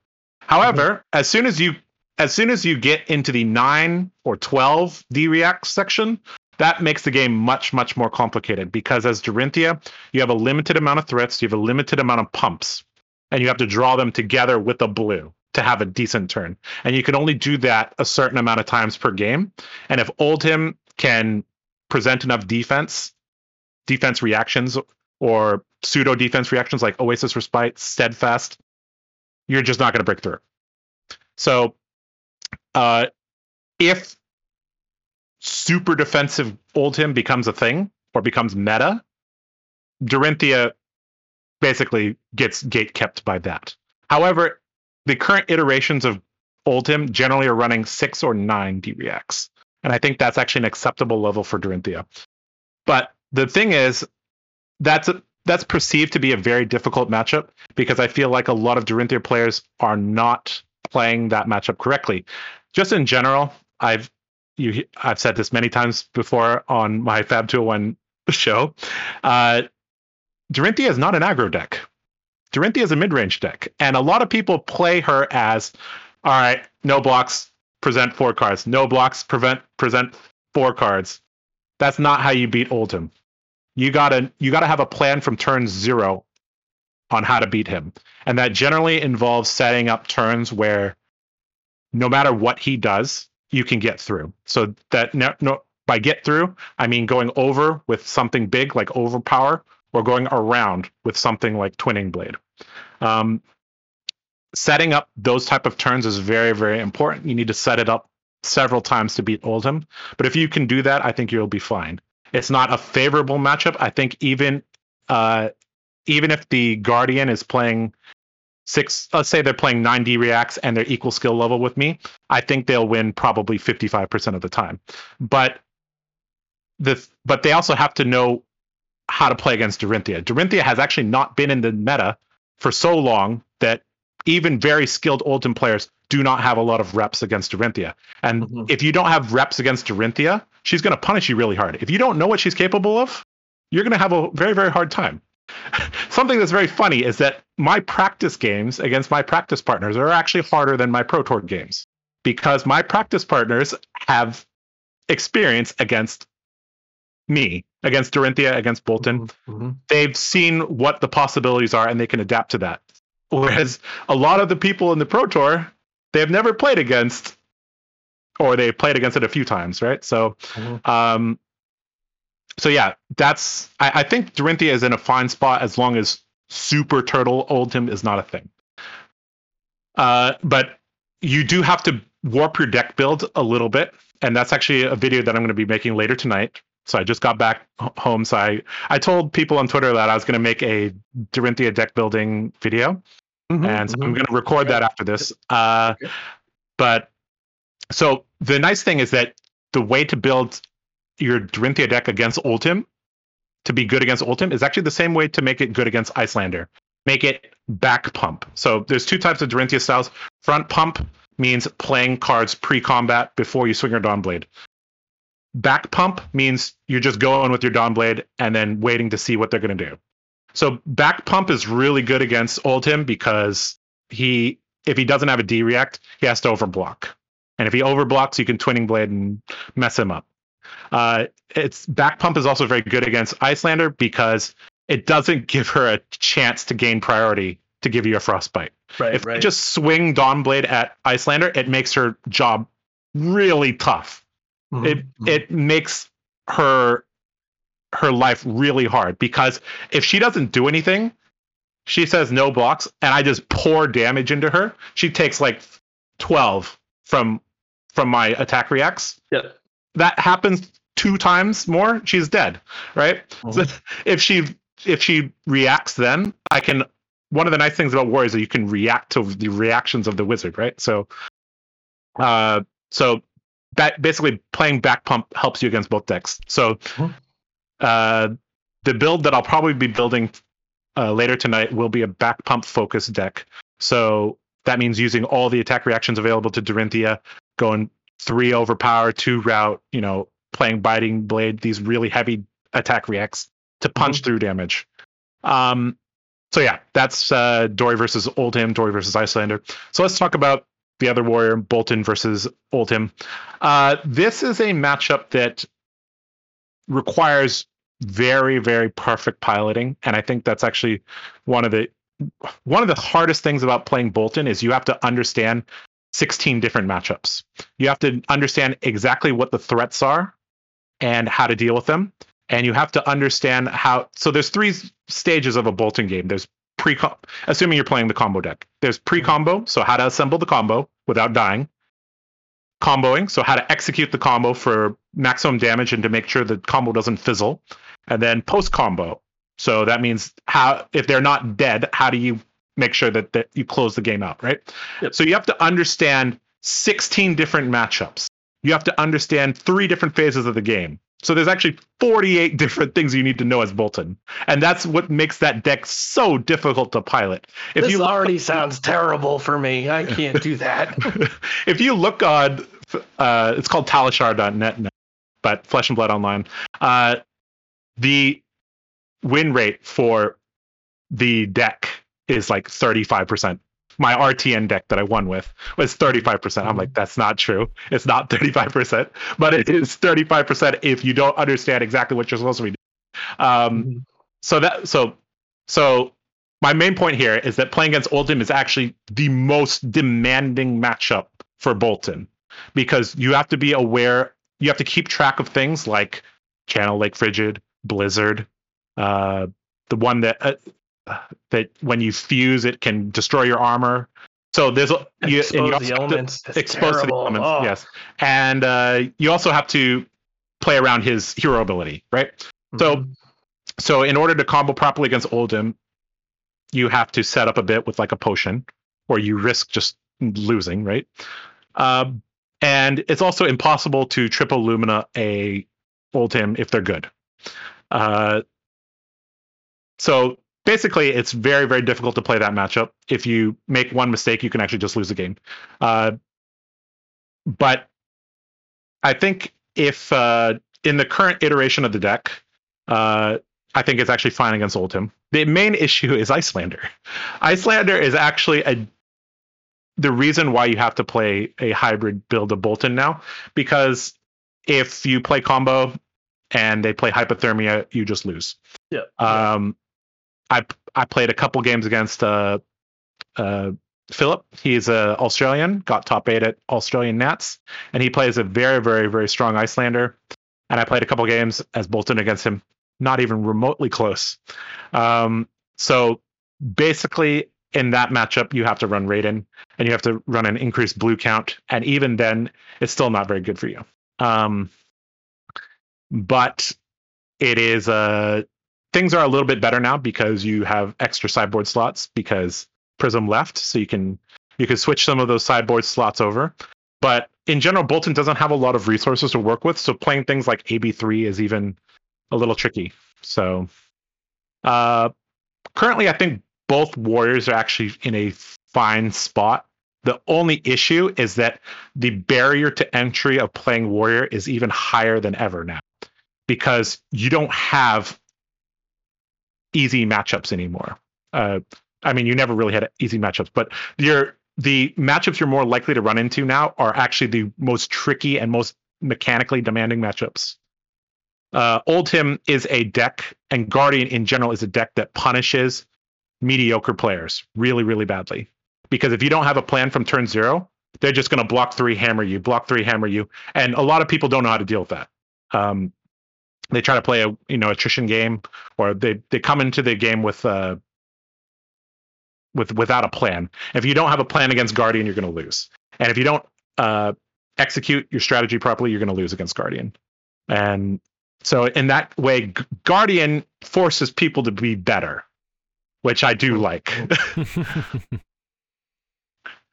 However, as soon as you as soon as you get into the 9 or 12 D react section, that makes the game much much more complicated because as Dorinthia, you have a limited amount of threats, you have a limited amount of pumps, and you have to draw them together with a blue to have a decent turn. And you can only do that a certain amount of times per game. And if Oldhim can present enough defense, defense reactions or pseudo defense reactions like Oasis Respite, Steadfast, you're just not going to break through. So, uh, if super defensive Oldhim becomes a thing or becomes meta, Dorinthia basically gets gate kept by that. However, the current iterations of Oldhim generally are running six or nine D reacts. And I think that's actually an acceptable level for Dorinthia. But the thing is, that's a, that's perceived to be a very difficult matchup because I feel like a lot of Dorinthia players are not playing that matchup correctly. Just in general, I've you I've said this many times before on my Fab 201 show. Uh, Dorinthia is not an aggro deck. Dorinthia is a mid-range deck, and a lot of people play her as, all right, no blocks, present four cards. No blocks, prevent present four cards. That's not how you beat Oldhim. You gotta you gotta have a plan from turn zero on how to beat him, and that generally involves setting up turns where no matter what he does, you can get through. So that no, no by get through, I mean going over with something big like overpower, or going around with something like twinning blade. Um, setting up those type of turns is very very important. You need to set it up several times to beat Oldhim, but if you can do that, I think you'll be fine. It's not a favorable matchup. I think even uh, even if the Guardian is playing six, let's say they're playing 9D reacts and they're equal skill level with me, I think they'll win probably 55% of the time. But the but they also have to know how to play against Dorinthia. Dorinthia has actually not been in the meta for so long that even very skilled Oldhim players do not have a lot of reps against Dorinthia. And Mhm. if you don't have reps against Dorinthia, she's going to punish you really hard. If you don't know what she's capable of, you're going to have a very, very hard time. Something that's very funny is that my practice games against my practice partners are actually harder than my Pro Tour games because my practice partners have experience against me, against Dorinthia, against Boltyn Mhm. they've seen what the possibilities are and they can adapt to that. Whereas a lot of the people in the Pro Tour, they've never played against, or they played against it a few times, right? So, Mhm. um, so yeah, that's I, I think Dorinthia is in a fine spot as long as Super Turtle Oldhim is not a thing. Uh, but you do have to warp your deck build a little bit, and that's actually a video that I'm going to be making later tonight. So I just got back home, so I I told people on Twitter that I was going to make a Dorinthia deck building video, Mhm. and so I'm Mhm. going to record that after this. Uh, Okay. but so the nice thing is that the way to build your Dorinthia deck against Oldhim to be good against Oldhim is actually the same way to make it good against Iyslander. Make it back pump. So there's two types of Dorinthia styles. Front pump means playing cards pre-combat before you swing your Dawnblade. Back pump means you're just going with your Dawnblade and then waiting to see what they're going to do. So back pump is really good against Oldhim because he if he doesn't have a D react, he has to overblock. And if he overblocks, you can twinning blade and mess him up. Uh, its back pump is also very good against Iyslander because it doesn't give her a chance to gain priority to give you a frostbite. Right, if right. you just swing Dawnblade at Iyslander, it makes her job really tough. Mhm, It mhm. it makes her her life really hard because if she doesn't do anything, she says no blocks, and I just pour damage into her. She takes like twelve from from my attack reacts. Yep. That happens two times more, she's dead. Right? So if she if she reacts then i can one of the nice things about war is that you can react to the reactions of the wizard right so uh so that basically playing back pump helps you against both decks so Mhm. uh the build that i'll probably be building uh, later tonight will be a back pump focused deck so that means using all the attack reactions available to Dorinthia, going three overpower, two route, you know, playing biting blade, these really heavy attack reacts to punch through damage. Um, so yeah, that's uh, Dory versus Oldhim, Dory versus Iyslander. So let's talk about the other warrior, Boltyn versus Oldhim. Uh, this is a matchup that requires very, very perfect piloting, and I think that's actually one of the one of the hardest things about playing Boltyn is you have to understand 16 different matchups. You have to understand exactly what the threats are and how to deal with them. And you have to understand how so there's three stages of a Boltyn game. There's pre assuming you're playing the combo deck. There's pre-combo so how to assemble the combo without dying. Comboing so how to execute the combo for maximum damage and to make sure the combo doesn't fizzle. And then post combo so that means how if they're not dead how do you make sure that, that you close the game out right Yep. so you have to understand 16 different matchups you have to understand three different phases of the game. So there's actually 48 different things you need to know as Boltyn. And that's what makes that deck so difficult to pilot. If this you look- already sounds terrible for me. I can't do that. if you look on uh, it's called talishar.net now, but Flesh and Blood Online, uh, the win rate for the deck is like 35%. My RTN deck that I won with was 35%. I'm like, that's not true. It's not 35%, but it is 35% if you don't understand exactly what you're supposed to be doing. Um, so that so so my main point here is that playing against Oldhim is actually the most demanding matchup for Boltyn because you have to be aware you have to keep track of things like channel lake frigid blizzard uh, the one that uh, that when you fuse it can destroy your armor so there's you, and you Expose the to- elements. That's exposed to the elements Oh. yes and uh, you also have to play around his hero ability right So- Mhm. so in order to combo properly against Oldhim, you have to set up a bit with like a potion, or you risk just losing, right? Um, and it's also impossible to triple Lumina a Oldhim if they're good. Uh, so basically, it's very very difficult to play that matchup. If you make one mistake, you can actually just lose the game. Uh, but I think if uh, in the current iteration of the deck, uh, I think it's actually fine against Oldhim. The main issue is Iyslander. Iyslander is actually a the reason why you have to play a hybrid build of Boltyn now, because if you play combo and they play hypothermia, you just lose. Yeah. Um, I I played a couple games against uh, uh, Philip. He's a Australian, got top eight at Australian Nats, and he plays a very very very strong Iyslander. And I played a couple games as Boltyn against him, not even remotely close. Um, so basically, in that matchup, you have to run Raiden, and you have to run an increased blue count, and even then, it's still not very good for you. Um, but it is uh things are a little bit better now because you have extra sideboard slots because Prism left, so you can you can switch some of those sideboard slots over. But in general, Boltyn doesn't have a lot of resources to work with, so playing things like AB3 is even a little tricky. So uh currently I think both warriors are actually in a fine spot. The only issue is that the barrier to entry of playing warrior is even higher than ever now because you don't have easy matchups anymore. Uh, I mean, you never really had easy matchups, but the matchups you're more likely to run into now are actually the most tricky and most mechanically demanding matchups. Uh, Oldhim is a deck, and Guardian in general is a deck that punishes mediocre players really, really badly. Because if you don't have a plan from turn zero, they're just going to block three, hammer you, block three, hammer you, and a lot of people don't know how to deal with that. Um, they try to play a you know attrition game, or they they come into the game with uh with without a plan. If you don't have a plan against Guardian, you're going to lose, and if you don't uh, execute your strategy properly, you're going to lose against Guardian. And so in that way, Guardian forces people to be better, which I do like.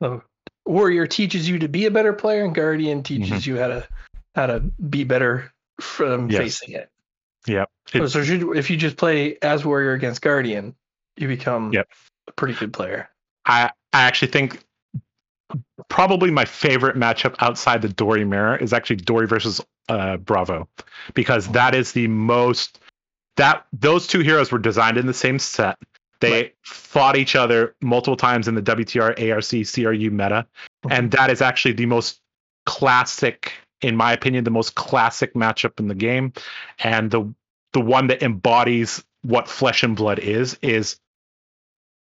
so, Warrior teaches you to be a better player, and Guardian teaches mm-hmm. you how to how to be better from yes. facing it. Yep. It, so if you just play as Warrior against Guardian, you become yep. a pretty good player. I I actually think probably my favorite matchup outside the Dory mirror is actually Dory versus uh, Bravo, because that is the most that those two heroes were designed in the same set. They right. fought each other multiple times in the WTR, ARC, CRU meta, mm-hmm. and that is actually the most classic, in my opinion, the most classic matchup in the game, and the the one that embodies what flesh and blood is is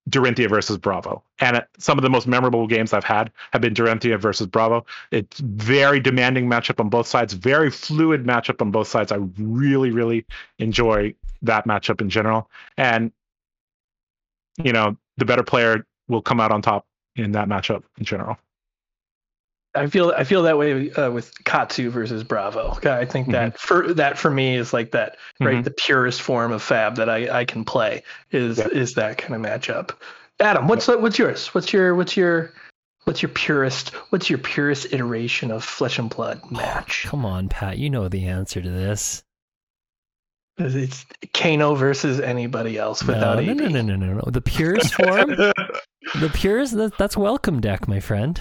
Dorinthia versus Bravo. And some of the most memorable games I've had have been Dorinthia versus Bravo. It's very demanding matchup on both sides, very fluid matchup on both sides. I really, really enjoy that matchup in general. And, you know, the better player will come out on top in that matchup in general. I feel I feel that way uh, with Katsu versus Bravo. I think that mm-hmm. for that for me is like that right mm-hmm. the purest form of Fab that I, I can play is yep. is that kind of matchup. Adam, what's yep. what's yours? What's your what's your what's your purest what's your purest iteration of Flesh and Blood match? Oh, come on, Pat, you know the answer to this. It's Kano versus anybody else without no, no, no, no, no, no, The purest form, the purest. That, that's welcome deck, my friend.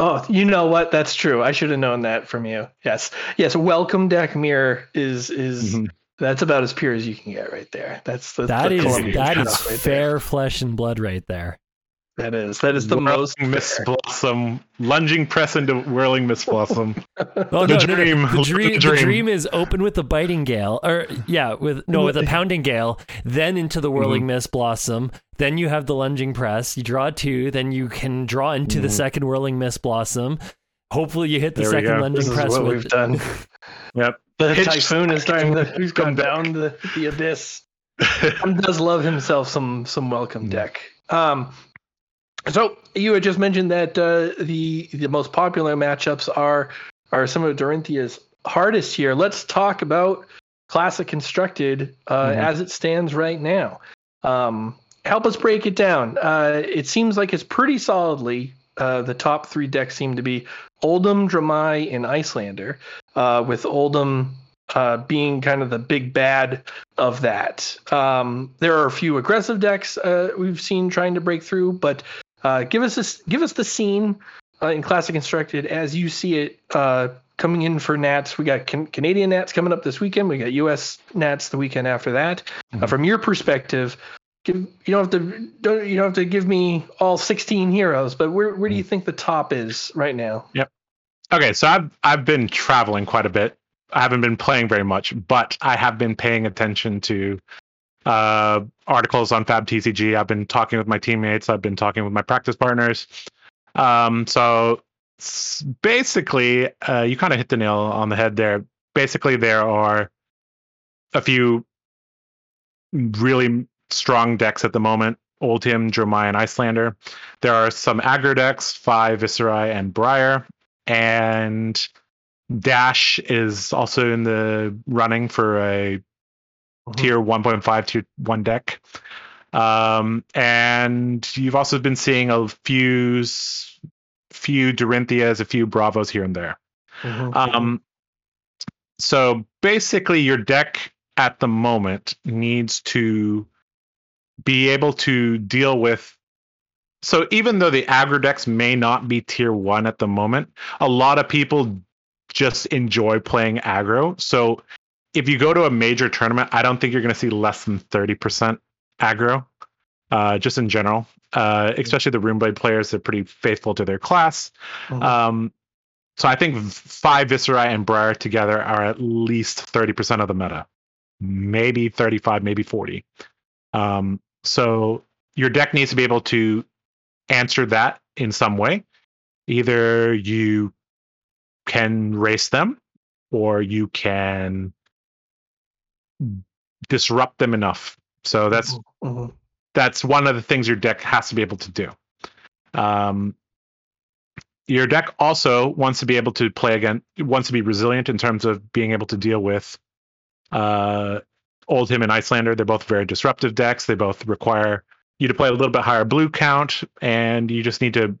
Oh, you know what? That's true. I should have known that from you. Yes, yes. Welcome deck mirror is is mm-hmm. that's about as pure as you can get right there. That's the, that the is, that is right fair there. flesh and blood right there. That is that is the whirling most Miss. Blossom lunging press into whirling Mist Blossom. oh the no, dream, no, no. The, dream, the, dream. the dream is open with the biting gale, or yeah, with no with a pounding gale, then into the whirling mm-hmm. Mist Blossom, then you have the lunging press. You draw two, then you can draw into mm. the second whirling Mist Blossom. Hopefully, you hit the there second lunging this press. what with... we've done. yep. The Pitch typhoon is starting to come down the, the abyss. He does love himself some some welcome mm. deck. Um, so you had just mentioned that uh, the the most popular matchups are are some of Dorinthia's hardest here. Let's talk about classic constructed uh, mm-hmm. as it stands right now. Um, help us break it down. Uh, it seems like it's pretty solidly uh, the top three decks seem to be Oldhim, Dromai, and Iyslander, uh, with Oldhim uh, being kind of the big bad of that. Um, there are a few aggressive decks uh, we've seen trying to break through, but uh, give us this, give us the scene in Classic Constructed as you see it coming in for Nats. We got can- Canadian Nats coming up this weekend. We got U.S. Nats the weekend after that. Mm-hmm. from your perspective, give you don't have to don't you don't have to give me all 16 heroes, but where where do you mm. think the top is right now? Yep. Okay, so I've I've been traveling quite a bit. I haven't been playing very much, but I have been paying attention to uh, articles on Fab TCG. I've been talking with my teammates. I've been talking with my practice partners. Um, so basically, uh, you kind of hit the nail on the head there. Basically, there are a few really strong decks at the moment. Oldhim, Dromai, and Iyslander. There are some aggro decks, Fai, Viserai, and Briar. And Dash is also in the running for a mm-hmm. tier 1.5 tier 1 deck. Um, and you've also been seeing a few few Dorinthias, a few Bravos here and there. Mm-hmm. Um, so basically, your deck at the moment needs to be able to deal with so even though the aggro decks may not be tier one at the moment, a lot of people just enjoy playing aggro. So if you go to a major tournament, I don't think you're going to see less than 30% aggro. uh, just in general. Uh, especially the Runeblade players, they're pretty faithful to their class. Mhm. Um, so I think Fai Viserai and Briar together are at least 30% of the meta, maybe 35, maybe 40. Um, so your deck needs to be able to answer that in some way. Either you can race them or you can disrupt them enough. So that's Mhm. that's one of the things your deck has to be able to do. Um, your deck also wants to be able to play again, wants to be resilient in terms of being able to deal with uh, Oldhim and Iyslander. They're both very disruptive decks. They both require you to play a little bit higher blue count, and you just need to.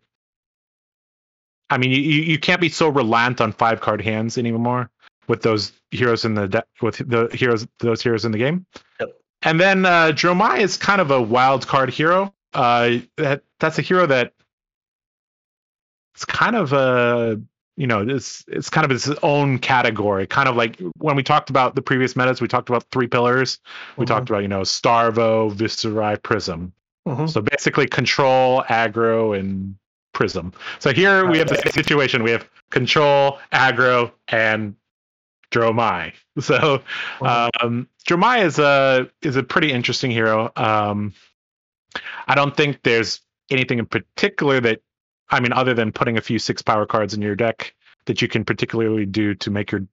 I mean, you, you can't be so reliant on five card hands anymore with those heroes in the de- with the heroes those heroes in the game. Yep. And then uh, Dromai is kind of a wild card hero. Uh, that that's a hero that it's kind of a you know it's it's kind of its own category. Kind of like when we talked about the previous metas, we talked about three pillars. We Mhm. talked about you know Starvo, Viserai, Prism. Mhm. So basically, control, aggro, and prism. So here we have the same situation. We have control, aggro, and Dromai. So um, Dromai is a is a pretty interesting hero. Um, I don't think there's anything in particular that I mean, other than putting a few six power cards in your deck that you can particularly do to make your.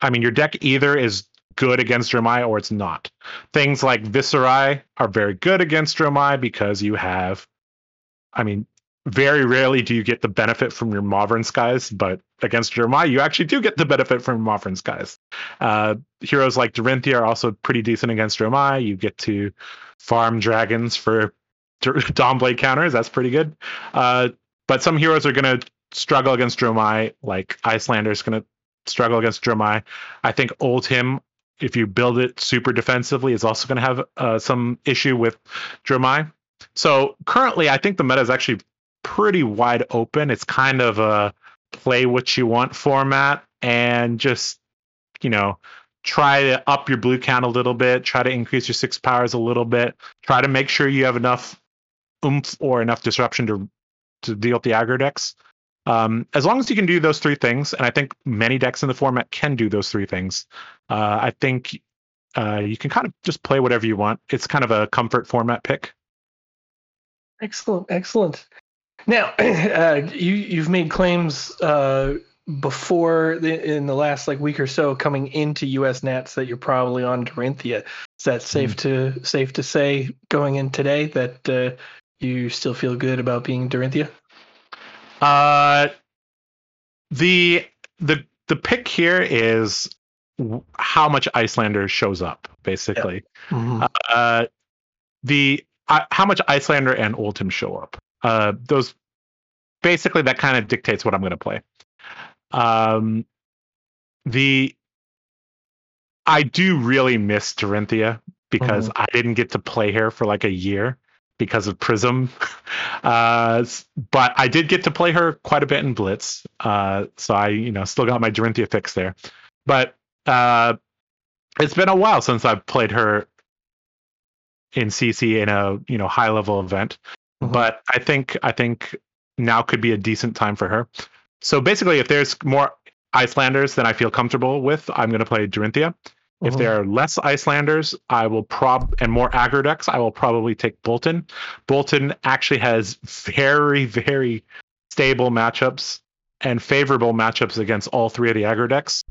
I mean, your deck either is good against Dromai or it's not. Things like Viserai are very good against Dromai because you have. I mean, very rarely do you get the benefit from your Mauvrion Skies, but against Dromai, you actually do get the benefit from Mauvrion Skies. Uh, heroes like Dorinthia are also pretty decent against Dromai. You get to farm dragons for Dawnblade counters. That's pretty good. Uh, but some heroes are going to struggle against Dromai, like Iyslander is going to struggle against Dromai. I think Oldhim, if you build it super defensively, is also going to have uh, some issue with Dromai. So currently, I think the meta is actually pretty wide open. It's kind of a play what you want format and just, you know, try to up your blue count a little bit, try to increase your six powers a little bit, try to make sure you have enough oomph or enough disruption to to deal with the aggro decks. Um, as long as you can do those three things, and I think many decks in the format can do those three things, uh, I think uh, you can kind of just play whatever you want. It's kind of a comfort format pick. Excellent, excellent. Now, uh, you you've made claims uh, before the, in the last like week or so coming into US Nats that you're probably on Dorinthia. Is that safe to safe to say going in today that uh, you still feel good about being Dorinthia? Uh, the the the pick here is w- how much Iyslander shows up, basically. Mhm. Uh, the uh, how much Iyslander and Oldhim show up. Uh, those basically that kind of dictates what I'm going to play. Um, the I do really miss Dorinthia because I didn't get to play her for like a year because of Prism. Uh, but I did get to play her quite a bit in Blitz. Uh, so I, you know, still got my Dorinthia fix there. But uh, it's been a while since I've played her in CC in a you know high level event. But I think I think now could be a decent time for her. So basically, if there's more Iyslanders than I feel comfortable with, I'm going to play Dorinthia. If Mhm. there are less Iyslanders, I will prob and more aggro decks, I will probably take Boltyn. Boltyn actually has very, very stable matchups and favorable matchups against all three of the aggro decks.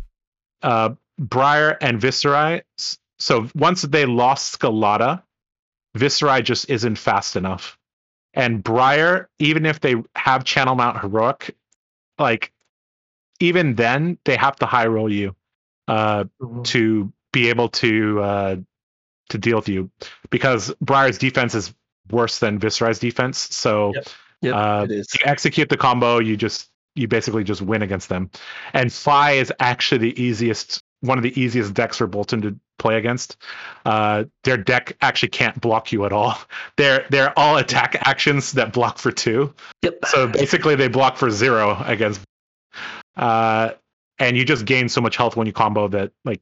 Uh, Briar and Viserai. So once they lost Scalata, Viserai just isn't fast enough. And Briar, even if they have Channel Mount Heroic, like even then they have to high roll you. Uh, Mhm. to be able to uh, to deal with you because Briar's defense is worse than Viserai's defense. So Yep. Yep, uh, you execute the combo, you just you basically just win against them. And Fai is actually the easiest one of the easiest decks for Boltyn to play against. Uh, their deck actually can't block you at all. They're they're all attack actions that block for two. Yep. So basically, they block for zero against. Uh, and you just gain so much health when you combo that, like,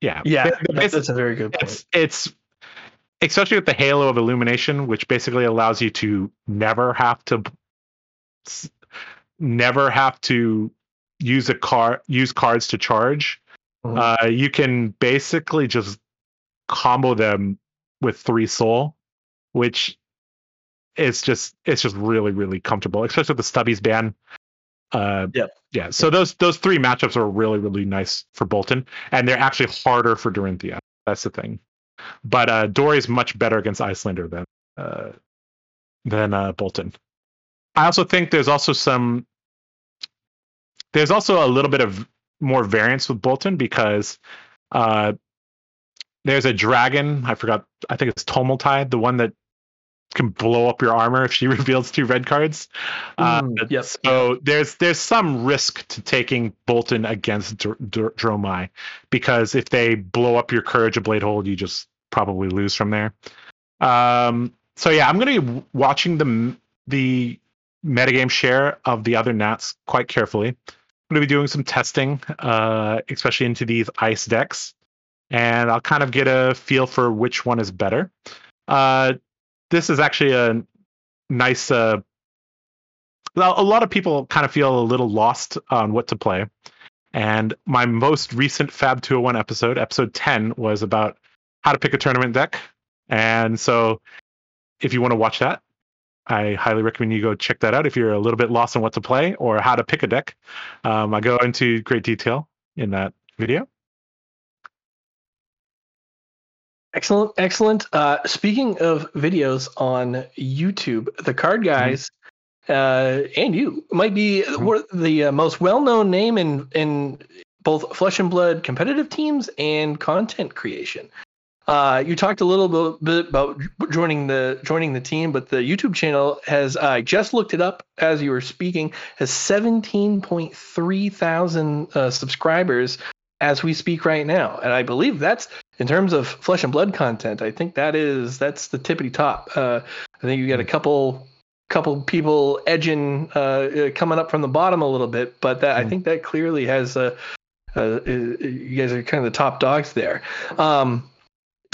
yeah, yeah, that's, that's a very good point. it's it's especially with the halo of illumination, which basically allows you to never have to never have to use a car use cards to charge. Mm-hmm. Uh, you can basically just combo them with three soul, which is just it's just really really comfortable, especially with the stubbies ban. Uh, yeah, yeah. So those those three matchups are really really nice for Boltyn, and they're actually harder for Dorinthia. That's the thing. But uh, Dory is much better against Iyslander than uh, than uh, Boltyn. I also think there's also some there's also a little bit of more variance with Boltyn because uh, there's a dragon. I forgot. I think it's Tumultide, the one that can blow up your armor if she reveals two red cards. Uh, mm, uh, yep. So there's there's some risk to taking Boltyn against Dr- Dr- Dromai because if they blow up your Courage of Bladehold, you just probably lose from there. Um, so yeah, I'm gonna be watching the the metagame share of the other Nats quite carefully. I'm gonna be doing some testing, uh, especially into these ice decks and I'll kind of get a feel for which one is better. Uh, this is actually a nice. Uh, a lot of people kind of feel a little lost on what to play, and my most recent Fab 201 episode, episode 10, was about how to pick a tournament deck. And so, if you want to watch that, I highly recommend you go check that out if you're a little bit lost on what to play or how to pick a deck. Um, I go into great detail in that video. Excellent, excellent. Uh, speaking of videos on YouTube, the Card mm-hmm. Guyz mm-hmm. uh, and you might be mm-hmm. the uh, most well-known name in in both Flesh and Blood competitive teams and content creation. Uh, you talked a little bit about joining the joining the team, but the YouTube channel has I just looked it up as you were speaking has 17.3 thousand uh, subscribers as we speak right now. And I believe that's in terms of flesh and blood content. I think that is that's the tippity top. Uh, I think you got a hmm. couple couple people edging uh, uh, coming up from the bottom a little bit, but that, mm. I hmm. think that clearly has. Uh, you guys are kind of the top dogs there. Um,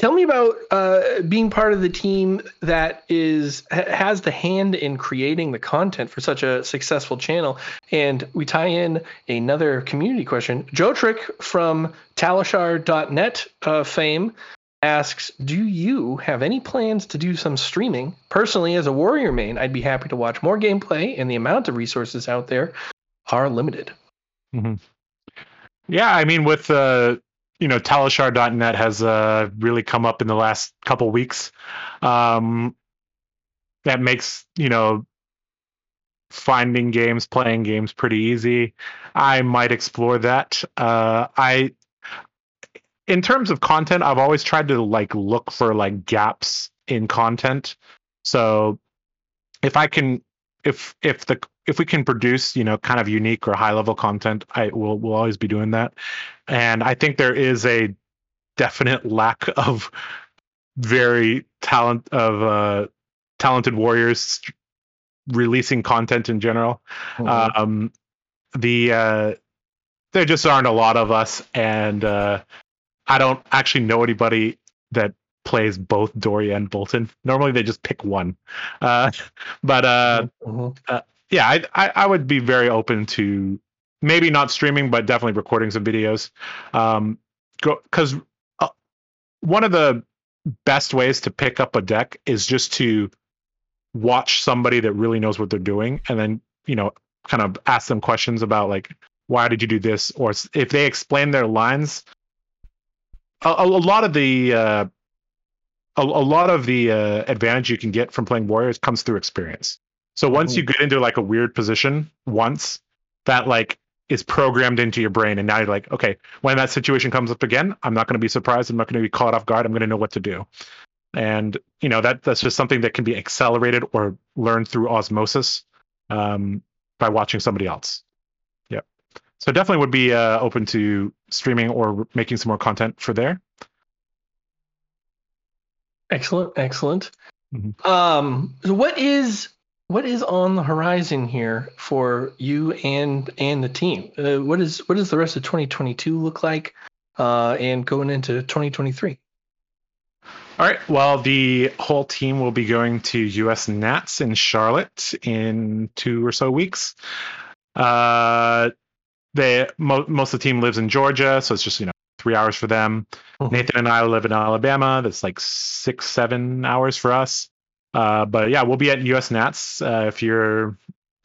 Tell me about uh, being part of the team that is has the hand in creating the content for such a successful channel. And we tie in another community question. Joe Trick from Talishar.net uh, fame asks, "Do you have any plans to do some streaming? Personally, as a Warrior main, I'd be happy to watch more gameplay, and the amount of resources out there are limited." Mm-hmm. Yeah, I mean, with uh, you know, Talishar.net has uh, really come up in the last couple weeks. Um, that makes you know finding games, playing games pretty easy. I might explore that. Uh, I, in terms of content, I've always tried to like look for like gaps in content. So if I can, if if the if we can produce you know kind of unique or high level content i will will always be doing that and i think there is a definite lack of very talent of uh talented warriors releasing content in general mm-hmm. um the uh there just aren't a lot of us and uh i don't actually know anybody that plays both Dory and Boltyn. Normally they just pick one. Uh, but uh, mm-hmm. uh, yeah, I, I, I would be very open to maybe not streaming, but definitely recording some videos. Um, because uh, one of the best ways to pick up a deck is just to watch somebody that really knows what they're doing, and then you know, kind of ask them questions about like why did you do this, or if they explain their lines. A, a lot of the uh, a, a, lot of the uh, advantage you can get from playing warriors comes through experience. So once you mm-hmm. get into like a weird position once, that like is programmed into your brain, and now you're like, okay, when that situation comes up again, I'm not going to be surprised. I'm not going to be caught off guard. I'm going to know what to do. And you know that that's just something that can be accelerated or learned through osmosis um, by watching somebody else. Yeah. So definitely would be uh, open to streaming or making some more content for there. Excellent, excellent. Mm-hmm. Um, so what is what is on the horizon here for you and and the team? Uh, what is what does the rest of 2022 look like, uh, and going into 2023? All right. Well, the whole team will be going to US Nats in Charlotte in two or so weeks. Uh, they mo- most of the team lives in Georgia, so it's just you know three hours for them. Mhm. Nathan and I live in Alabama. That's like six, seven hours for us. Uh, but yeah, we'll be at US Nats. Uh, if you're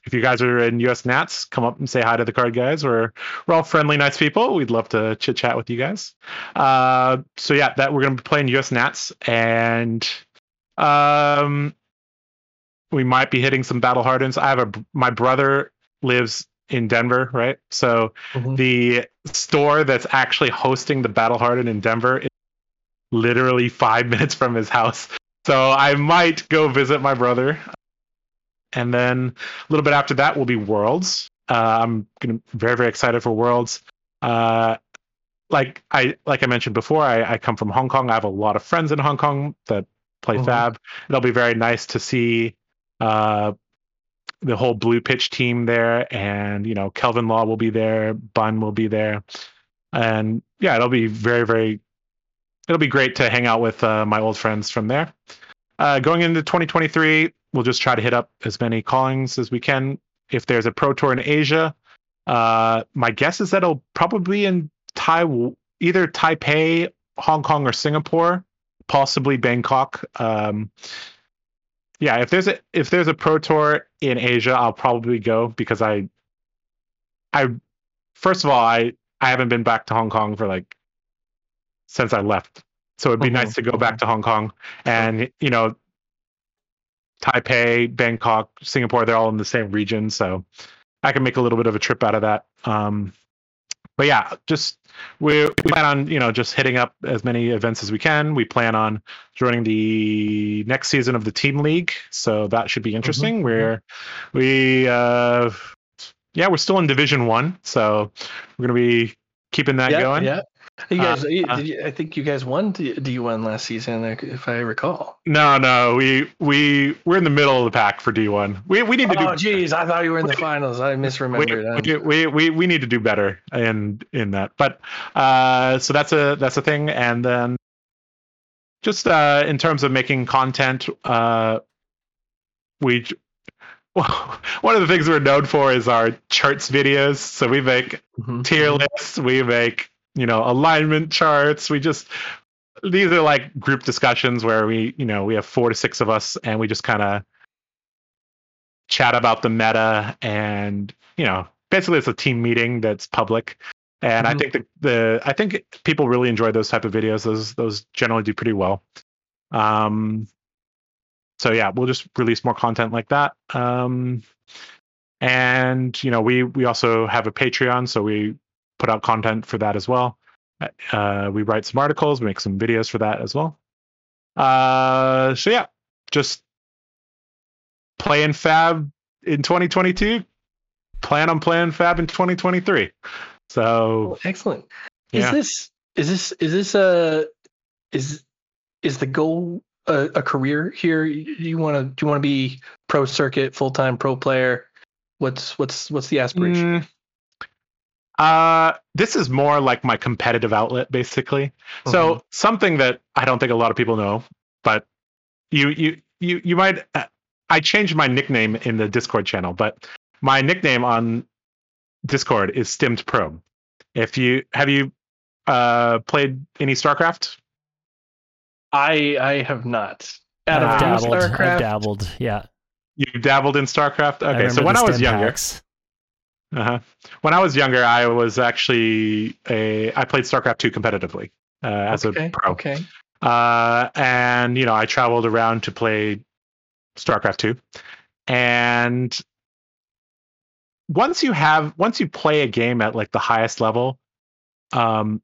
if you guys are in US Nats, come up and say hi to the Card Guyz. We're we're all friendly, nice people. We'd love to chit chat with you guys. Uh, so yeah, that we're gonna be playing US Nats, and um, we might be hitting some Battle Hardens. I have a my brother lives in Denver, right? So Mhm. the store that's actually hosting the Battle Harden in Denver is literally five minutes from his house. So I might go visit my brother. And then a little bit after that will be Worlds. Uh, I'm gonna very very excited for Worlds. Uh, like I like I mentioned before, I, I come from Hong Kong. I have a lot of friends in Hong Kong that play Mhm. Fab. It'll be very nice to see uh, the whole blue pitch team there and you know kelvin law will be there bun will be there. And yeah it'll be very very it'll be great to hang out with uh, my old friends from there. Uh, going into 2023 we'll just try to hit up as many callings as we can. If there's a pro tour in asia uh, my guess is that it'll probably be in tai either taipei hong kong or singapore possibly bangkok. Um, yeah, if there's a if there's a pro tour in Asia, I'll probably go because I I first of all, I I haven't been back to Hong Kong for like since I left. So it'd be Mhm, nice to go back to Hong Kong and you know Taipei, Bangkok, Singapore, they're all in the same region, so I can make a little bit of a trip out of that. Um but yeah, just we we plan on you know just hitting up as many events as we can. We plan on joining the next season of the team league, so that should be interesting. mhm. Where we uh, yeah, we're still in Division One, so we're gonna be keeping that yeah, going. yeah. You Uh, guys, uh, did you, I think you guys won D- D1 last season, if I recall. No, no, we we we're in the middle of the pack for D one. We we need to Oh, do geez, I thought you were in the finals. I misremembered. we, we, we, we need to do better in in that but uh so that's a that's a thing and then just uh in terms of making content uh we one of the things we're known for is our charts videos so we make Mhm. tier lists we make you know alignment charts. We just these are like group discussions where we you know we have four to six of us and we just kind of chat about the meta and you know basically it's a team meeting that's public. And i Mhm. think the, the i think people really enjoy those type of videos. Those those generally do pretty well. Um so yeah we'll just release more content like that. Um and you know we we also have a patreon so we put out content for that as well uh we write some articles we make some videos for that as well uh so yeah just playing fab in 2022 plan on playing fab in 2023 so Oh, excellent. yeah Is this is this is this a is is the goal a, a career here? You, you want to do you want to be pro circuit full time pro player? What's what's what's the aspiration? Mm, uh, this is more like my competitive outlet, basically. So Mhm. something that I don't think a lot of people know, but you you you you might. Uh, I changed my nickname in the Discord channel, but my nickname on Discord is Stimmed Pro. If you have you uh played any StarCraft? I I have not. Out of I've dabbled. I've dabbled. Yeah. You dabbled in StarCraft. Okay, so when I was stem younger, packs. Uh-huh. When I was younger, I was actually a I played StarCraft 2 competitively uh, as okay, a pro. okay. Uh, and you know, I traveled around to play StarCraft 2. And once you have once you play a game at like the highest level, um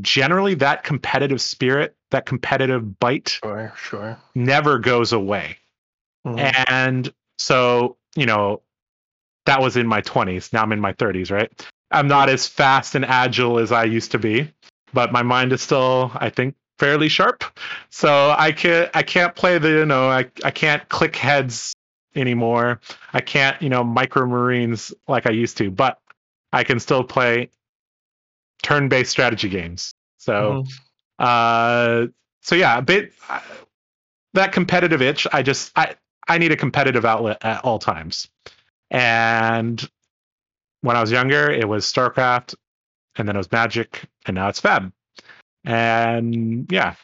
generally that competitive spirit, that competitive bite Sure, sure. never goes away. Mhm. And so, you know, that was in my 20s. Now I'm in my 30s, right? I'm not as fast and agile as I used to be, but my mind is still, I think, fairly sharp. So I can't, I can't play the, you know, I, I can't click heads anymore. I can't, you know, micro marines like I used to, but I can still play turn-based strategy games. So Mhm. uh so yeah, a bit uh, that competitive itch. I just I I need a competitive outlet at all times. And when I was younger, it was StarCraft, and then it was Magic, and now it's Fab. And yeah,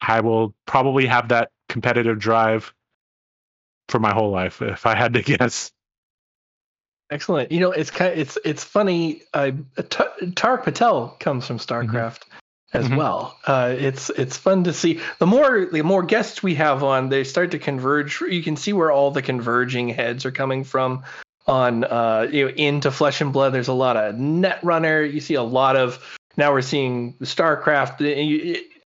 I will probably have that competitive drive for my whole life if I had to guess. Excellent. You know, it's kind of, it's it's funny. Uh, Tariq Patel comes from StarCraft mm-hmm. As mm-hmm. well. Uh, it's it's fun to see. The more the more guests we have on, they start to converge. You can see where all the converging heads are coming from. On uh, you know, into Flesh and Blood, there's a lot of Netrunner. You see a lot of now we're seeing StarCraft.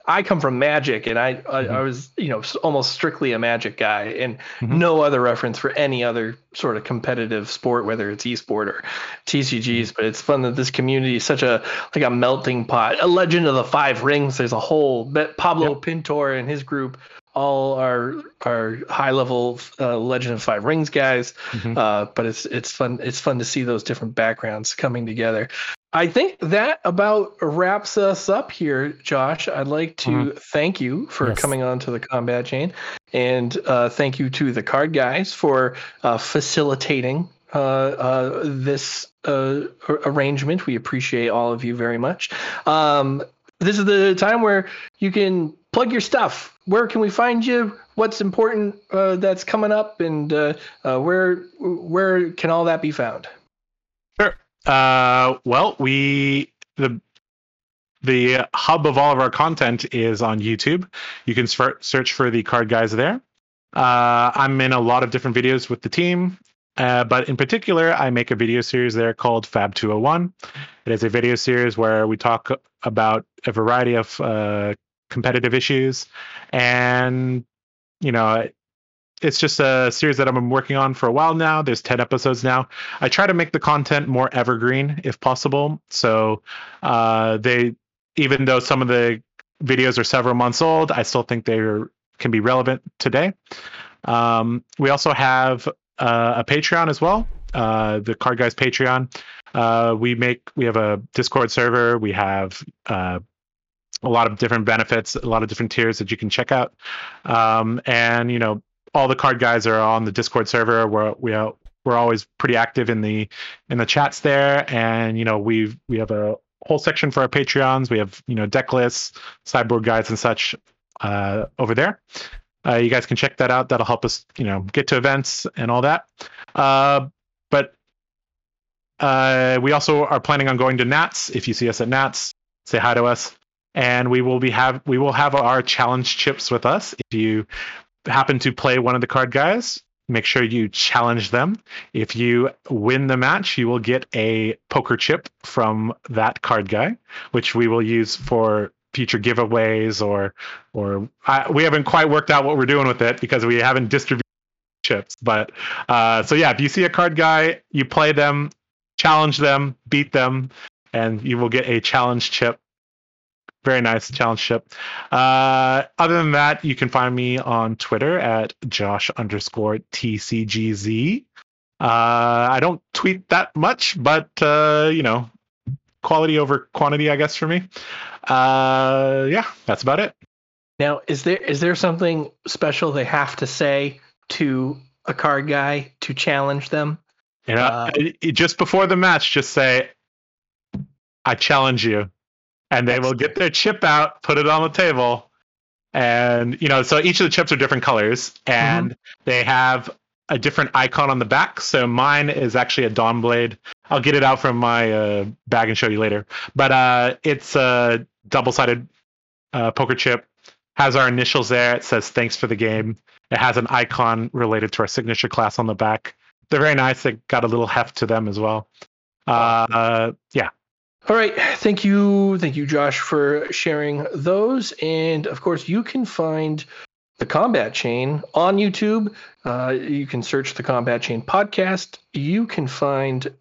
I come from Magic, and I, I, mm-hmm. I was you know almost strictly a Magic guy, and mm-hmm. no other reference for any other sort of competitive sport, whether it's esport or TCGs. Mm-hmm. But it's fun that this community is such a like a melting pot. A Legend of the Five Rings. There's a whole Pablo yep. Pintor and his group all are are high level uh, Legend of Five Rings guys. Mm-hmm. Uh, but it's it's fun it's fun to see those different backgrounds coming together. I think that about wraps us up here, Josh. I'd like to mm-hmm. thank you for yes. coming on to the combat chain, and uh, thank you to the Card Guyz for uh, facilitating uh, uh this uh, arrangement. We appreciate all of you very much. Um, this is the time where you can plug your stuff. Where can we find you? What's important uh, that's coming up, and where where can all that be found? Uh, well, we the the hub of all of our content is on YouTube. You can search for the Card Guyz there. Uh, I'm in a lot of different videos with the team, uh, but in particular, I make a video series there called Fab 201. It is a video series where we talk about a variety of uh, competitive issues, and you know, it's just a series that I've been working on for a while now. There's 10 episodes now. I try to make the content more evergreen if possible. So uh, they, even though some of the videos are several months old, I still think they can be relevant today. Um, we also have uh, a Patreon as well, uh, the Card Guyz Patreon. Uh, we make we have a Discord server. We have uh, a lot of different benefits, a lot of different tiers that you can check out. Um, and you know, all the card guys are on the Discord server. We're we are, we're always pretty active in the in the chats there, and you know we we have a whole section for our Patreons. We have you know deck lists, sideboard guides, and such uh, over there. Uh, you guys can check that out. That'll help us you know get to events and all that. Uh, but uh, we also are planning on going to Nats. If you see us at Nats, say hi to us and we will be have we will have our challenge chips with us if you happen to play one of the card guys, make sure you challenge them. If you win the match, you will get a poker chip from that card guy, which we will use for future giveaways or or I, we haven't quite worked out what we're doing with it because we haven't distributed chips. But uh, so yeah, if you see a card guy, you play them, challenge them, beat them, and you will get a challenge chip very nice challenge ship. Uh, other than that, you can find me on Twitter at Josh underscore TCGZ. Uh, I don't tweet that much, but uh, you know, quality over quantity, I guess for me. Uh, yeah, that's about it. Now, is there is there something special they have to say to a card guy to challenge them? You know, uh, just before the match, just say, "I challenge you." And they will get their chip out, put it on the table, and you know, so each of the chips are different colors, and mm-hmm. they have a different icon on the back. So mine is actually a Dawnblade. I'll get it out from my uh, bag and show you later. But uh, it's a double-sided uh, poker chip. Has our initials there. It says "Thanks for the game." It has an icon related to our signature class on the back. They're very nice. They got a little heft to them as well. Uh, yeah, all right. Thank you. Thank you, Josh, for sharing those. And of course, you can find the Combat Chain on YouTube. Uh, you can search the Combat Chain podcast. You can find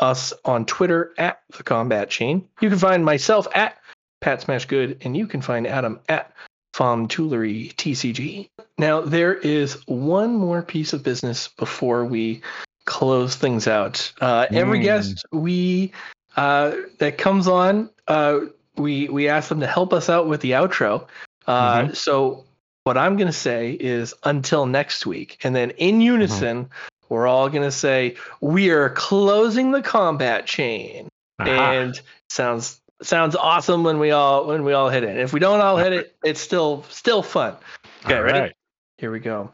us on Twitter at the Combat Chain. You can find myself at Pat Smash Good, and you can find Adam at Fom Toolery TCG. Now, there is one more piece of business before we close things out. Uh, every mm. guest we uh, that comes on. Uh, we we ask them to help us out with the outro. Uh, So what I'm going to say is until next week, and then in unison, we're all going to say we are closing the combat chain, Aha. and sounds sounds awesome when we all when we all hit it. If we don't all hit it, it's still still fun. Okay, All ready? right. Here we go.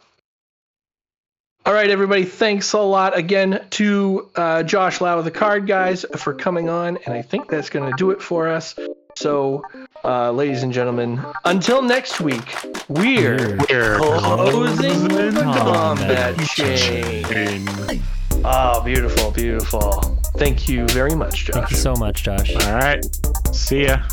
All right, everybody. Thanks a lot again to uh, Josh Lau of the Card Guyz for coming on, and I think that's going to do it for us. So, uh, ladies and gentlemen, until next week, we're We're closing the combat combat chain. Oh, beautiful, beautiful. Thank you very much, Josh. Thank you so much, Josh. All right. See ya.